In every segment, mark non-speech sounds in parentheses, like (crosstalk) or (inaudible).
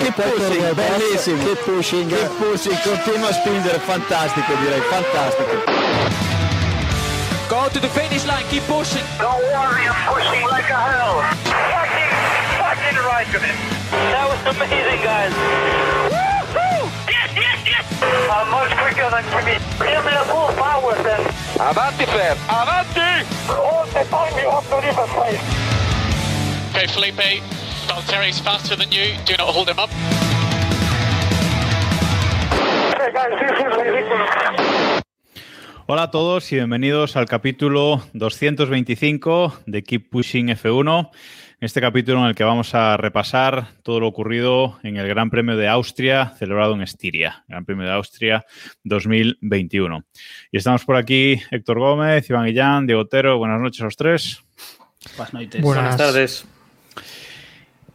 che pushing, bellissimo. Che pushing. Che pushing, continua a spingere, fantastico direi, fantastico. Go to the finish line, keep pushing. Don't worry, I'm pushing like a hell. Fucking, fucking right with it. That was amazing, guys. Woohoo! Yes, yes, yes! I'm much quicker than Jimmy. Give me the full power then. Avanti, Fer, avanti! All the time you have to leave a place. Okay, Felipe, Valtteri's faster than you. Do not hold him up. Hey guys, this is ridiculous. Hola a todos y bienvenidos al capítulo 225 de Keep Pushing F1. En este capítulo en el que vamos a repasar todo lo ocurrido en el Gran Premio de Austria celebrado en Estiria, Gran Premio de Austria 2021. Y estamos por aquí Héctor Gómez, Iván Guillán, Diego Otero. Buenas noches a los tres. Buenas noches. Buenas tardes.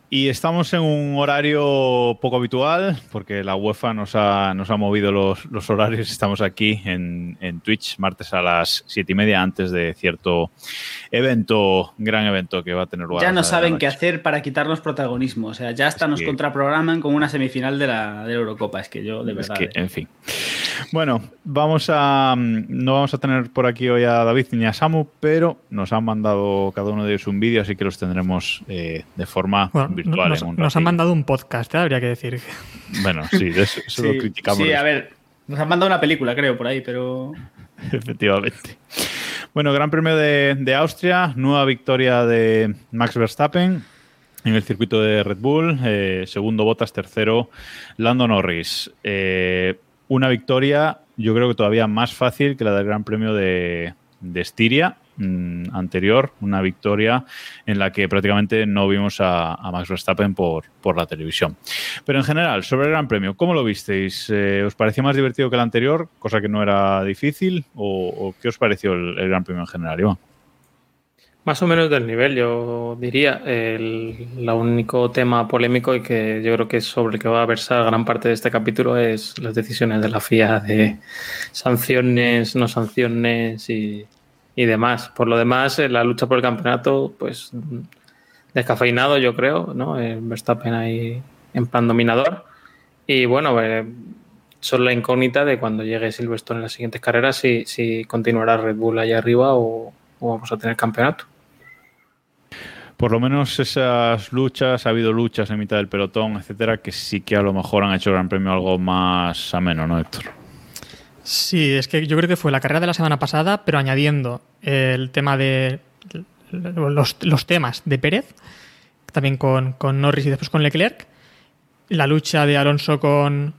Y estamos en un horario poco habitual porque la UEFA nos ha, nos ha movido los, los horarios. Estamos aquí en, en, Twitch martes a las siete y media antes de cierto evento, gran evento que va a tener lugar. Ya no saben qué hacer para quitarnos protagonismo. O sea, ya hasta es nos que... contraprograman con una semifinal de la, de la, Eurocopa. Es que yo, de verdad. Es que, en fin. Bueno, vamos a. No vamos a tener por aquí hoy a David ni a Samu, pero nos han mandado cada uno de ellos un vídeo, así que los tendremos eh, de forma bueno, virtual. Nos, nos han mandado un podcast, ¿eh? habría que decir. Bueno, sí, eso, eso sí, lo criticamos. Sí, a ver, nos han mandado una película, creo, por ahí, pero. (laughs) Efectivamente. Bueno, Gran Premio de, de Austria, nueva victoria de Max Verstappen en el circuito de Red Bull, eh, segundo Botas, tercero Lando Norris. Eh, una victoria, yo creo que todavía más fácil que la del Gran Premio de, de Estiria mmm, anterior, una victoria en la que prácticamente no vimos a, Max Verstappen por, por la televisión. Pero en general, sobre el Gran Premio, ¿cómo lo visteis? Eh, ¿Os pareció más divertido que el anterior, cosa que no era difícil? ¿O, qué os pareció el, el Gran Premio en general, Iván? Más o menos del nivel, yo diría. El, el, único tema polémico y que yo creo que es sobre el que va a versar gran parte de este capítulo es las decisiones de la FIA de sanciones, no sanciones y, y demás. Por lo demás, la lucha por el campeonato, pues descafeinado, yo creo, ¿no? El Verstappen ahí en plan dominador. Y bueno, eh, solo la incógnita de cuando llegue Silverstone en las siguientes carreras, si, si continuará Red Bull allá arriba o, o vamos a tener campeonato por lo menos esas luchas, ha habido luchas en mitad del pelotón, etcétera, que sí que a lo mejor han hecho el Gran Premio algo más ameno, ¿no, Héctor? Sí, es que yo creo que fue la carrera de la semana pasada, pero añadiendo el tema de los, temas de Pérez, también con, con, Norris y después con Leclerc, la lucha de Alonso con,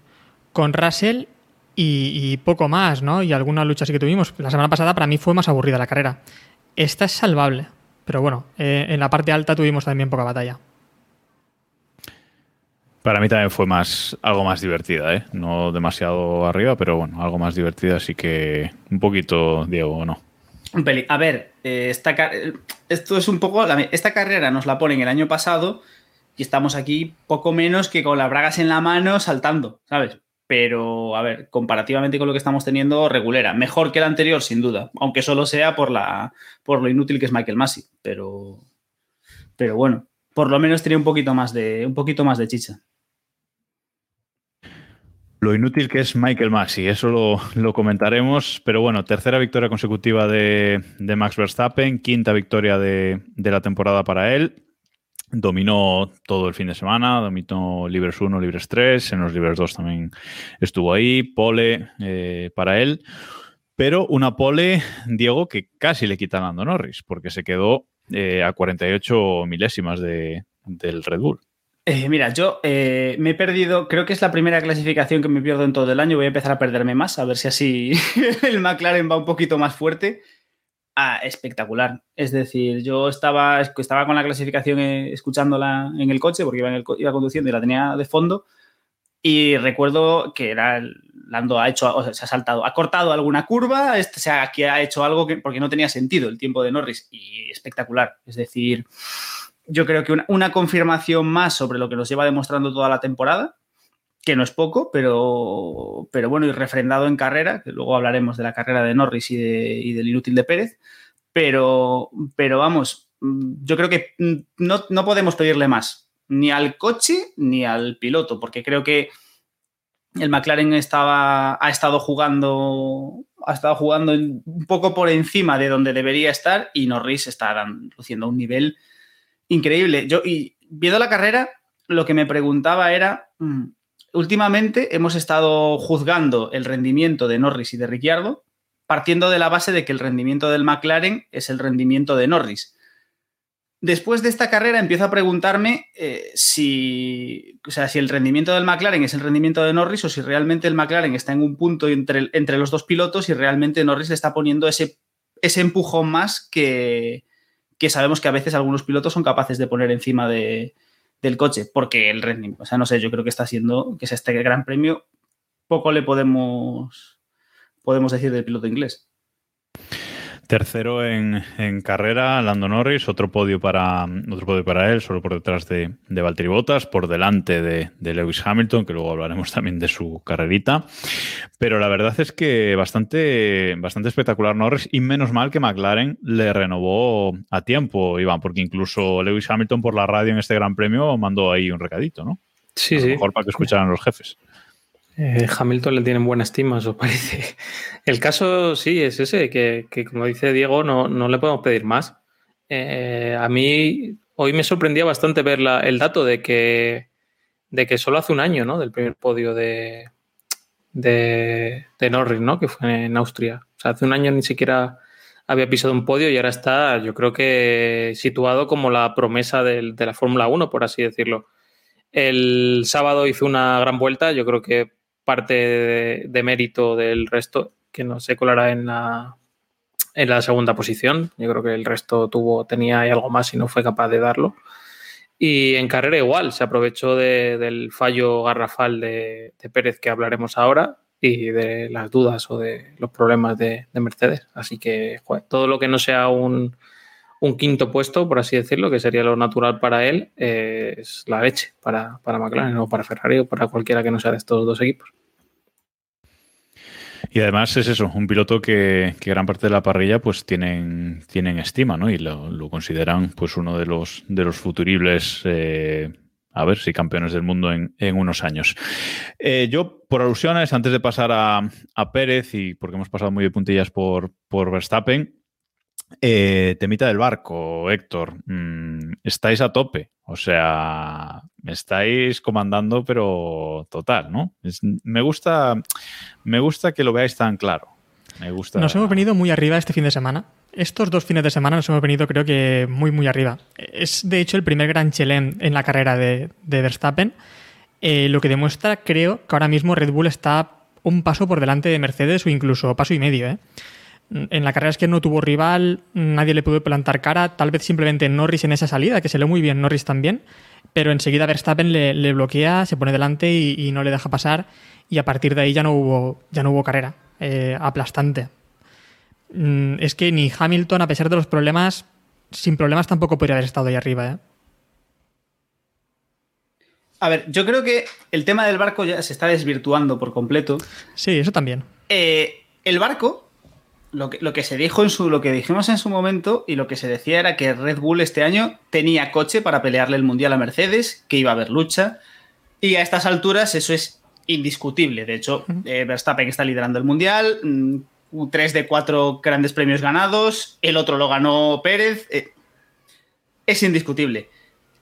con Russell y, y, poco más, ¿no? Y alguna lucha sí que tuvimos. La semana pasada para mí fue más aburrida la carrera. Esta es salvable. Pero bueno, eh, en la parte alta tuvimos también poca batalla. Para mí también fue más algo más divertida, ¿eh? No demasiado arriba, pero bueno, algo más divertida, así que un poquito, Diego, ¿o no? A ver, eh, esta, esto es un poco. La, esta carrera nos la ponen el año pasado y estamos aquí poco menos que con las bragas en la mano saltando, ¿sabes? pero a ver, comparativamente con lo que estamos teniendo, regulera. Mejor que el anterior, sin duda, aunque solo sea por, la, por lo inútil que es Michael Massey, pero, pero bueno, por lo menos tenía un poquito más de, un poquito más de chicha. Lo inútil que es Michael Massey, eso lo, comentaremos, pero bueno, tercera victoria consecutiva de, Max Verstappen, quinta victoria de, de la temporada para él, dominó todo el fin de semana, dominó Libres 1, Libres 3, en los Libres 2 también estuvo ahí, pole eh, para él, pero una pole, Diego, que casi le quita a Lando Norris, porque se quedó eh, a 48 milésimas de, del Red Bull. Eh, mira, yo eh, me he perdido, creo que es la primera clasificación que me pierdo en todo el año, voy a empezar a perderme más, a ver si así (laughs) el McLaren va un poquito más fuerte. Ah, espectacular. Es decir, yo estaba, estaba con la clasificación eh, escuchándola en el coche porque iba, en el, iba conduciendo y la tenía de fondo. Y recuerdo que era Lando ha hecho, o sea, se ha saltado, ha cortado alguna curva, este, o sea, aquí ha hecho algo que, porque no tenía sentido el tiempo de Norris y espectacular. Es decir, yo creo que una, confirmación más sobre lo que nos lleva demostrando toda la temporada, que no es poco, pero, pero bueno, y refrendado en carrera, que luego hablaremos de la carrera de Norris y, de, y del inútil de Pérez, pero, pero vamos, yo creo que no, no, podemos pedirle más ni al coche ni al piloto, porque creo que el McLaren estaba, ha estado jugando ha estado jugando un poco por encima de donde debería estar y Norris está luciendo un nivel increíble. Yo, y viendo la carrera, lo que me preguntaba era, mm, últimamente hemos estado juzgando el rendimiento de Norris y de Ricciardo partiendo de la base de que el rendimiento del McLaren es el rendimiento de Norris. Después de esta carrera empiezo a preguntarme eh, si, o sea, si el rendimiento del McLaren es el rendimiento de Norris o si realmente el McLaren está en un punto entre, entre los dos pilotos y realmente Norris le está poniendo ese, ese empujón más que, que, sabemos que a veces algunos pilotos son capaces de poner encima de, del coche, porque el rendimiento, o sea, no sé, yo creo que está siendo, que es este gran premio, poco le podemos, podemos decir del piloto inglés. Tercero en, carrera, Lando Norris, otro podio para otro podio para él, solo por detrás de, de Valtteri Bottas, por delante de, Lewis Hamilton, que luego hablaremos también de su carrerita. Pero la verdad es que bastante, bastante espectacular Norris y menos mal que McLaren le renovó a tiempo, Iván, porque incluso Lewis Hamilton por la radio en este Gran Premio mandó ahí un recadito, ¿no? Sí, sí. Mejor para que escucharan los jefes. Eh, Hamilton le tienen buena estima, os parece. (laughs) El caso sí es ese, que, como dice Diego, no, no, le podemos pedir más. Eh, a mí hoy me sorprendía bastante ver el dato de que, de que solo hace un año, ¿no? Del primer podio de, de, Norris, ¿no? Que fue en Austria. O sea, hace un año ni siquiera había pisado un podio y ahora está, yo creo que situado como la promesa de la Fórmula 1, por así decirlo. El sábado hizo una gran vuelta, yo creo que parte de, mérito del resto, que no se colará en la, en la segunda posición. Yo creo que el resto tuvo, tenía algo más y no fue capaz de darlo. Y en carrera igual, se aprovechó del fallo garrafal de, Pérez que hablaremos ahora y de las dudas o de los problemas de, Mercedes. Así que todo lo que no sea un, un, quinto puesto, por así decirlo, que sería lo natural para él, es la leche para, para McLaren o para Ferrari o para cualquiera que no sea de estos dos equipos. Y además es eso, un piloto que, gran parte de la parrilla pues tienen, tienen estima, ¿no? Y lo, consideran pues uno de los, de los futuribles, eh, a ver si campeones del mundo en, unos años. Eh, yo, por alusiones, antes de pasar a, a, Pérez, y porque hemos pasado muy de puntillas por, por Verstappen, eh, temita del barco, Héctor. Mm, estáis a tope. O sea, estáis comandando, pero total, ¿no? me, gusta, me gusta que lo veáis tan claro. Me gusta. Nos hemos venido muy arriba este fin de semana. Estos dos fines de semana nos hemos venido, creo que, muy, muy arriba. Es, de hecho, el primer gran chelem en la carrera de, Verstappen. Eh, lo que demuestra, creo, que ahora mismo Red Bull está un paso por delante de Mercedes o incluso paso y medio, ¿eh? En la carrera es que no tuvo rival, nadie le pudo plantar cara, tal vez simplemente Norris en esa salida, que se lee muy bien Norris también, pero enseguida Verstappen le, bloquea, se pone delante y, no le deja pasar y a partir de ahí ya no hubo, ya no hubo carrera eh, aplastante. Mm, es que ni Hamilton, a pesar de los problemas, sin problemas tampoco podría haber estado ahí arriba. ¿eh? A ver, yo creo que el tema del barco ya se está desvirtuando por completo. Sí, eso también. Eh, el barco lo que, se dijo en su, lo que dijimos en su momento y lo que se decía era que Red Bull este año tenía coche para pelearle el mundial a Mercedes, que iba a haber lucha. Y a estas alturas eso es indiscutible. De hecho, eh, Verstappen está liderando el mundial, mm, tres de cuatro grandes premios ganados, el otro lo ganó Pérez. Eh, es indiscutible.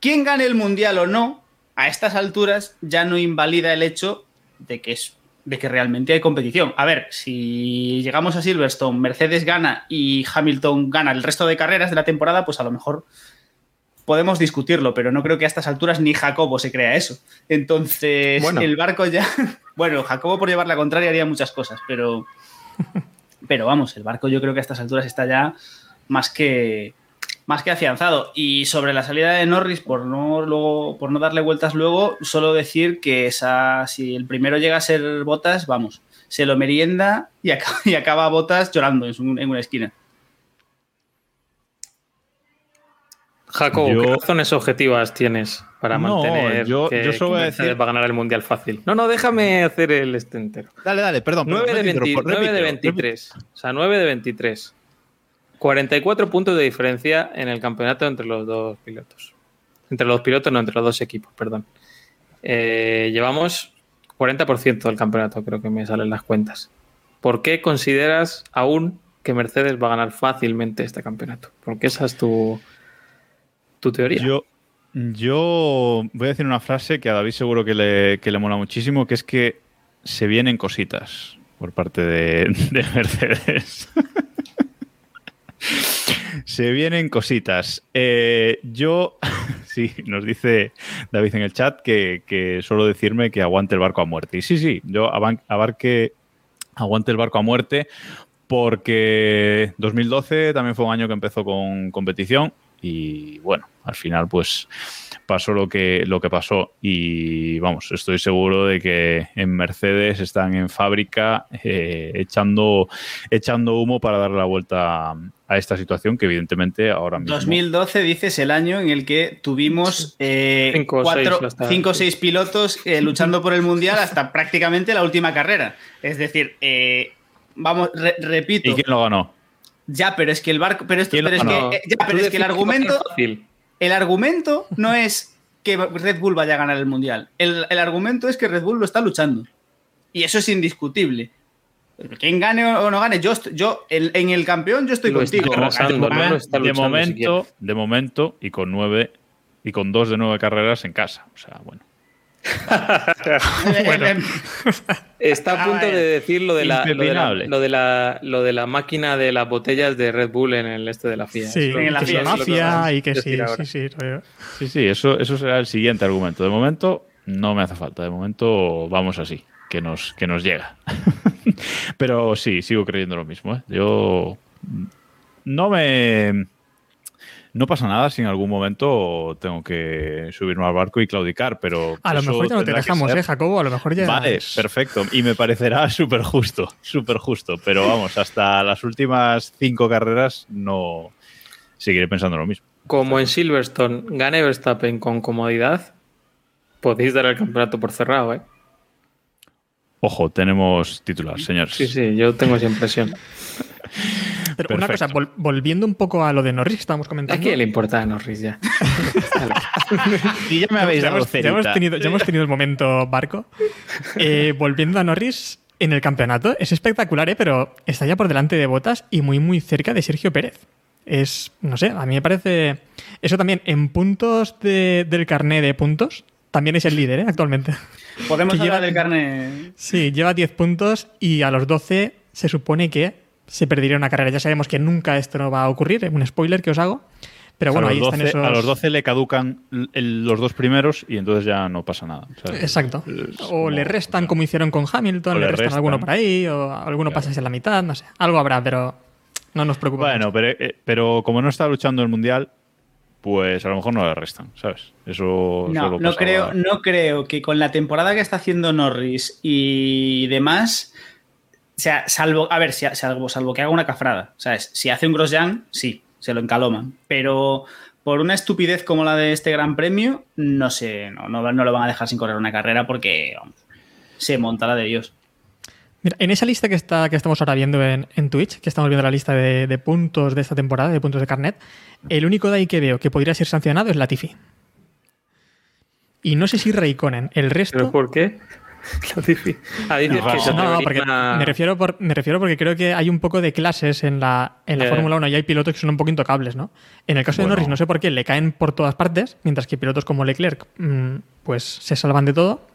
Quién gane el mundial o no, a estas alturas ya no invalida el hecho de que es de que realmente hay competición. A ver, si llegamos a Silverstone, Mercedes gana y Hamilton gana el resto de carreras de la temporada, pues a lo mejor podemos discutirlo, pero no creo que a estas alturas ni Jacobo se crea eso. Entonces, el barco ya. (laughs) Bueno, Jacobo por llevar la contraria haría muchas cosas, pero. (laughs) Pero vamos, el barco yo creo que a estas alturas está ya más que, más que afianzado. Y sobre la salida de Norris, por no, luego, por no darle vueltas luego, solo decir que esa, si el primero llega a ser Botas, vamos, se lo merienda y acaba, (laughs) y acaba Botas llorando en, una esquina. Jacob, ¿qué razones objetivas tienes para mantener yo, que, yo va a ganar el Mundial fácil? No, no, déjame hacer el este entero. Dale, dale, perdón. 9, de, 9 de 23. O sea, 9 de 23. 44 puntos de diferencia en el campeonato entre los dos pilotos. Entre los pilotos, no, entre los dos equipos, perdón. Eh, llevamos 40% del campeonato, creo que me salen las cuentas. ¿Por qué consideras aún que Mercedes va a ganar fácilmente este campeonato? Porque esa es tu, tu teoría. Yo, voy a decir una frase que a David seguro que le, que le mola muchísimo, que es que se vienen cositas por parte de (laughs) Mercedes. Se vienen cositas. Eh, yo, (laughs) sí, nos dice David en el chat que, que solo decirme que aguante el barco a muerte. Y sí, sí, yo abarque, aguante el barco a muerte porque 2012 también fue un año que empezó con competición y bueno, al final pues pasó lo que, lo que pasó y vamos, estoy seguro de que en Mercedes están en fábrica eh, echando, echando humo para dar la vuelta a, esta situación que evidentemente ahora mismo... 2012 dices el año en el que tuvimos eh, Cinco cuatro- seis cinco o seis pilotos eh, luchando por el mundial hasta prácticamente la última carrera. Es decir, eh, vamos, re- repito, ¿Y quién lo ganó? Ya, pero es que el barco, pero, esto, ¿Quién lo pero es que, eh, ya, pero es que el argumento, fácil. el argumento no es que Red Bull vaya a ganar el mundial. El, el argumento es que Red Bull lo está luchando. Y eso es indiscutible. Quien gane o no gane, yo, yo el- en el campeón yo estoy Lo está contigo. arrasando, de, no momen- lo está de luchando momento, de momento y con nueve y con dos de nueve carreras en casa. O sea, bueno. (laughs) Está a punto de decir lo de, la, lo, de la, lo de la- lo de la máquina de las botellas de Red Bull en el este de la FIA. Sí, en la que FIA, es mafia y que sí, sí, sí. rollo. Sí, sí, eso, eso será el siguiente argumento. De momento no me hace falta. De momento vamos así, que nos, que nos llega. (laughs) Pero sí, sigo creyendo lo mismo. ¿eh? Yo no me... No pasa nada si en algún momento tengo que subirme al barco y claudicar, pero... A lo mejor ya no te dejamos, ser- ¿eh, Jacobo? A lo mejor ya. Vale, perfecto. Y me parecerá (laughs) súper justo, súper justo. Pero vamos, hasta las últimas cinco carreras no seguiré pensando lo mismo. Como en Silverstone gane Verstappen con comodidad, podéis dar el campeonato por cerrado, ¿eh? Ojo, tenemos titular, señores. Sí, sí, yo tengo esa impresión. (laughs) Pero una cosa, vol- volviendo un poco a lo de Norris que estábamos ¿A comentando. quién le importa a Norris ya? (laughs) Y ya me habéis ya, dado hemos, ya hemos tenido, ya hemos tenido el momento barco. Eh, (laughs) volviendo a Norris en el campeonato, es espectacular, ¿eh? pero está ya por delante de Botas y muy, muy cerca de Sergio Pérez. Es, no sé, a mí me parece. Eso también, en puntos de- del carné de puntos, también es el líder ¿eh? actualmente. Podemos que hablar lleva- del carne. Sí, lleva 10 puntos y a los 12 se supone que se perdería una carrera. Ya sabemos que nunca esto no va a ocurrir, es un spoiler que os hago. Pero bueno, a, ahí los están 12, esos. a los 12 le caducan el- los dos primeros y entonces ya no pasa nada. ¿sabes? Exacto. Es O le restan como hicieron con Hamilton, le le restan, restan. alguno por ahí, o alguno Claro. pasa hacia la mitad, no sé. Algo habrá, pero no nos preocupa. Bueno, pero, eh, pero como no está luchando el mundial, pues a lo mejor no le restan, ¿sabes? Eso No, solo no creo, no creo que con la temporada que está haciendo Norris y demás, o sea, salvo, a ver, si- salvo, salvo que haga una cafrada, ¿sabes? Si hace un Grosjean, sí, se lo encaloman, pero por una estupidez como la de este Gran Premio, no sé, no, no, no lo van a dejar sin correr una carrera porque vamos, se monta la de Dios. Mira, en esa lista que, está, que estamos ahora viendo en, en Twitch, que estamos viendo la lista de, de puntos de esta temporada, de puntos de carnet, el único de ahí que veo que podría ser sancionado es Latifi. Y no sé si Raikkonen. El resto. ¿Pero por qué? (laughs) Lo dice. Ah, dices No, que se No, atreverían porque a- me refiero, por, me refiero porque creo que hay un poco de clases en la, en la Ya. Fórmula 1 y hay pilotos que son un poco intocables, ¿no? En el caso de. Norris, no sé por qué, le caen por todas partes, mientras que pilotos como Leclerc, mm, pues se salvan de todo,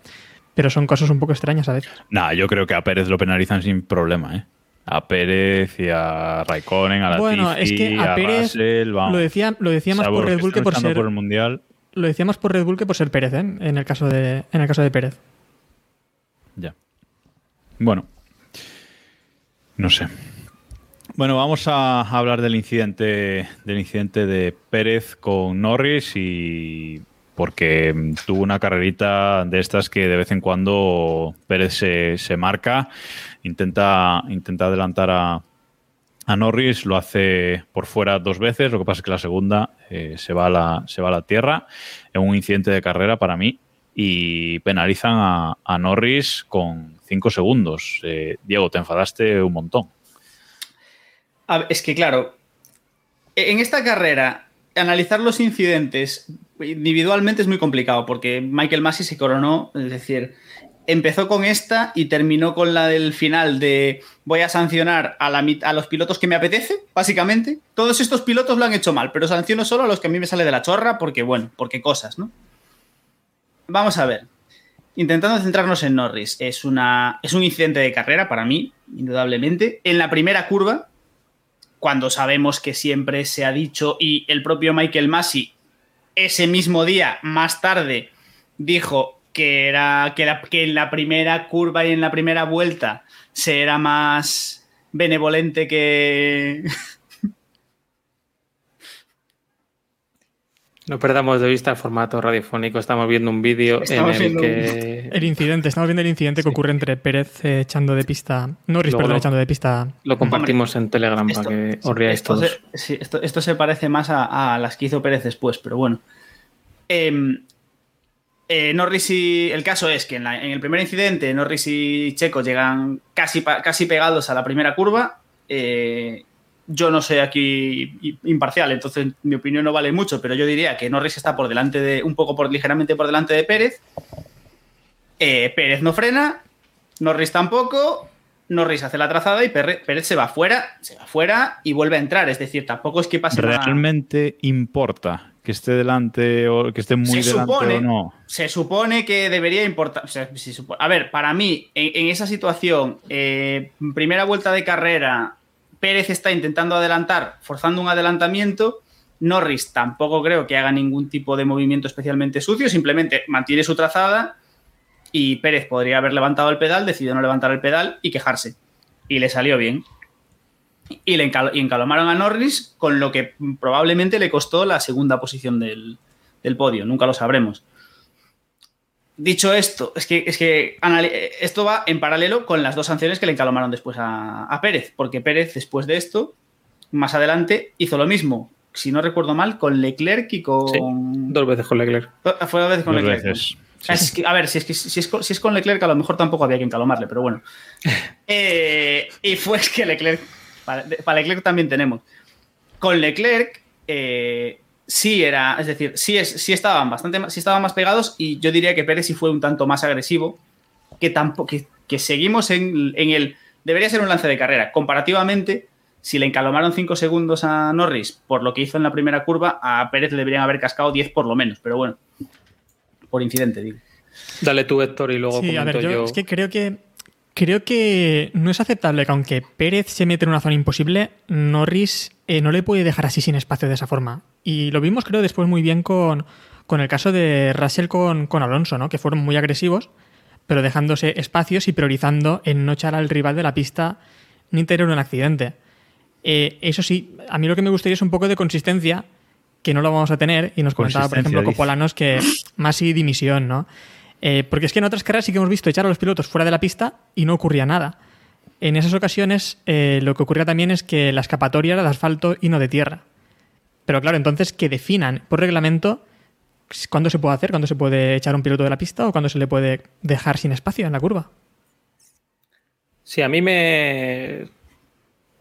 pero son cosas un poco extrañas a veces. Nah, yo creo que a Pérez lo penalizan sin problema, ¿eh? A Pérez y a Raikkonen, a la Bueno, es que a Pérez Russell, vamos. lo decía, lo decía más por los Red Bull que por ser. por el mundial. Lo decía más por Red Bull que por ser Pérez, ¿eh? En el caso de, en el caso de Pérez. Ya. Bueno. No sé. Bueno, vamos a hablar del incidente, del incidente de Pérez con Norris y porque tuvo una carrerita de estas que de vez en cuando Pérez se, se marca, intenta, intenta adelantar a, a Norris, lo hace por fuera dos veces, lo que pasa es que la segunda eh, se, va a la, se va a la tierra en un incidente de carrera para mí y penalizan a, Norris con cinco segundos. Eh, Diego, te enfadaste un montón. Es que claro, en esta carrera, analizar los incidentes individualmente es muy complicado porque Michael Massey se coronó, es decir, empezó con esta y terminó con la del final de voy a sancionar a, la, a, los pilotos que me apetece, básicamente. Todos estos pilotos lo han hecho mal, pero sanciono solo a los que a mí me sale de la chorra porque, bueno, porque cosas, ¿no? Vamos a ver. Intentando centrarnos en Norris, es, una, es un incidente de carrera para mí, indudablemente. En la primera curva, cuando sabemos que siempre se ha dicho y el propio Michael Massey ese mismo día, más tarde, dijo que era que, que en la primera curva y en la primera vuelta se era más benevolente que, No perdamos de vista el formato radiofónico, estamos viendo un vídeo en el que... El incidente, estamos viendo el incidente que ocurre entre Pérez eh, echando de pista, Norris, perdón, echando de pista. Lo compartimos en Telegram para que os riáis esto todos. Se, sí, esto, esto, se parece más a, a, las que hizo Pérez después, pero bueno. Eh, eh, Norris y. El caso es que en, la, en, el primer incidente, Norris y Checo llegan casi, casi pegados a la primera curva. Eh, yo no soy aquí imparcial, entonces mi opinión no vale mucho, pero yo diría que Norris está por delante de. un poco por ligeramente por delante de Pérez. Eh, Pérez no frena, Norris tampoco. Norris hace la trazada y Pérez, se va fuera, se va fuera y vuelve a entrar. Es decir, tampoco es que pase Realmente importa que esté delante o que esté muy se delante supone, o no. Se supone que debería importar. O sea, si supone, a ver, para mí, en, en esa situación, eh, primera vuelta de carrera, Pérez está intentando adelantar, forzando un adelantamiento. Norris tampoco creo que haga ningún tipo de movimiento especialmente sucio, simplemente mantiene su trazada y Pérez podría haber levantado el pedal, decidió no levantar el pedal y quejarse. Y le salió bien. Y, le y encalomaron a Norris con lo que probablemente le costó la segunda posición del, del podio. Nunca lo sabremos. Dicho esto, es que, es que esto va en paralelo con las dos sanciones que le encalomaron después a, a, Pérez, porque Pérez después de esto, más adelante, hizo lo mismo, si no recuerdo mal, con Leclerc y con... Sí, dos veces con Leclerc. Fue dos veces con Dos Leclerc. veces. Sí. Es que, a ver, si es, que, si, es con, si es con Leclerc, a lo mejor tampoco había que encalomarle, pero bueno. (laughs) eh, y fue que Leclerc, para, para, Leclerc también tenemos. Con Leclerc, eh, sí era, es decir, sí, es, sí estaban bastante sí estaban más pegados y yo diría que Pérez sí fue un tanto más agresivo, que, tampoco, que, que seguimos en, en, el... Debería ser un lance de carrera. Comparativamente, si le encalomaron 5 segundos a Norris por lo que hizo en la primera curva, a Pérez le deberían haber cascado 10 por lo menos, pero bueno, por incidente, digo. Dale tú, Héctor, y luego sí, comento a ver, yo, yo. Es que creo que creo que no es aceptable que aunque Pérez se mete en una zona imposible, Norris eh, no le puede dejar así sin espacio de esa forma. Y lo vimos creo después muy bien con, con el caso de Russell con, con, Alonso, ¿no? que fueron muy agresivos, pero dejándose espacios y priorizando en no echar al rival de la pista ni tener un accidente. Eh, eso sí, a mí lo que me gustaría es un poco de consistencia, que no lo vamos a tener, y nos comentaba, por ejemplo, Copolanos que más y dimisión, ¿no? Eh, porque es que en otras carreras sí que hemos visto echar a los pilotos fuera de la pista y no ocurría nada. En esas ocasiones eh, lo que ocurría también es que la escapatoria era de asfalto y no de tierra. Pero claro, entonces que definan por reglamento cuándo se puede hacer, cuándo se puede echar un piloto de la pista o cuándo se le puede dejar sin espacio en la curva. Sí, a mí me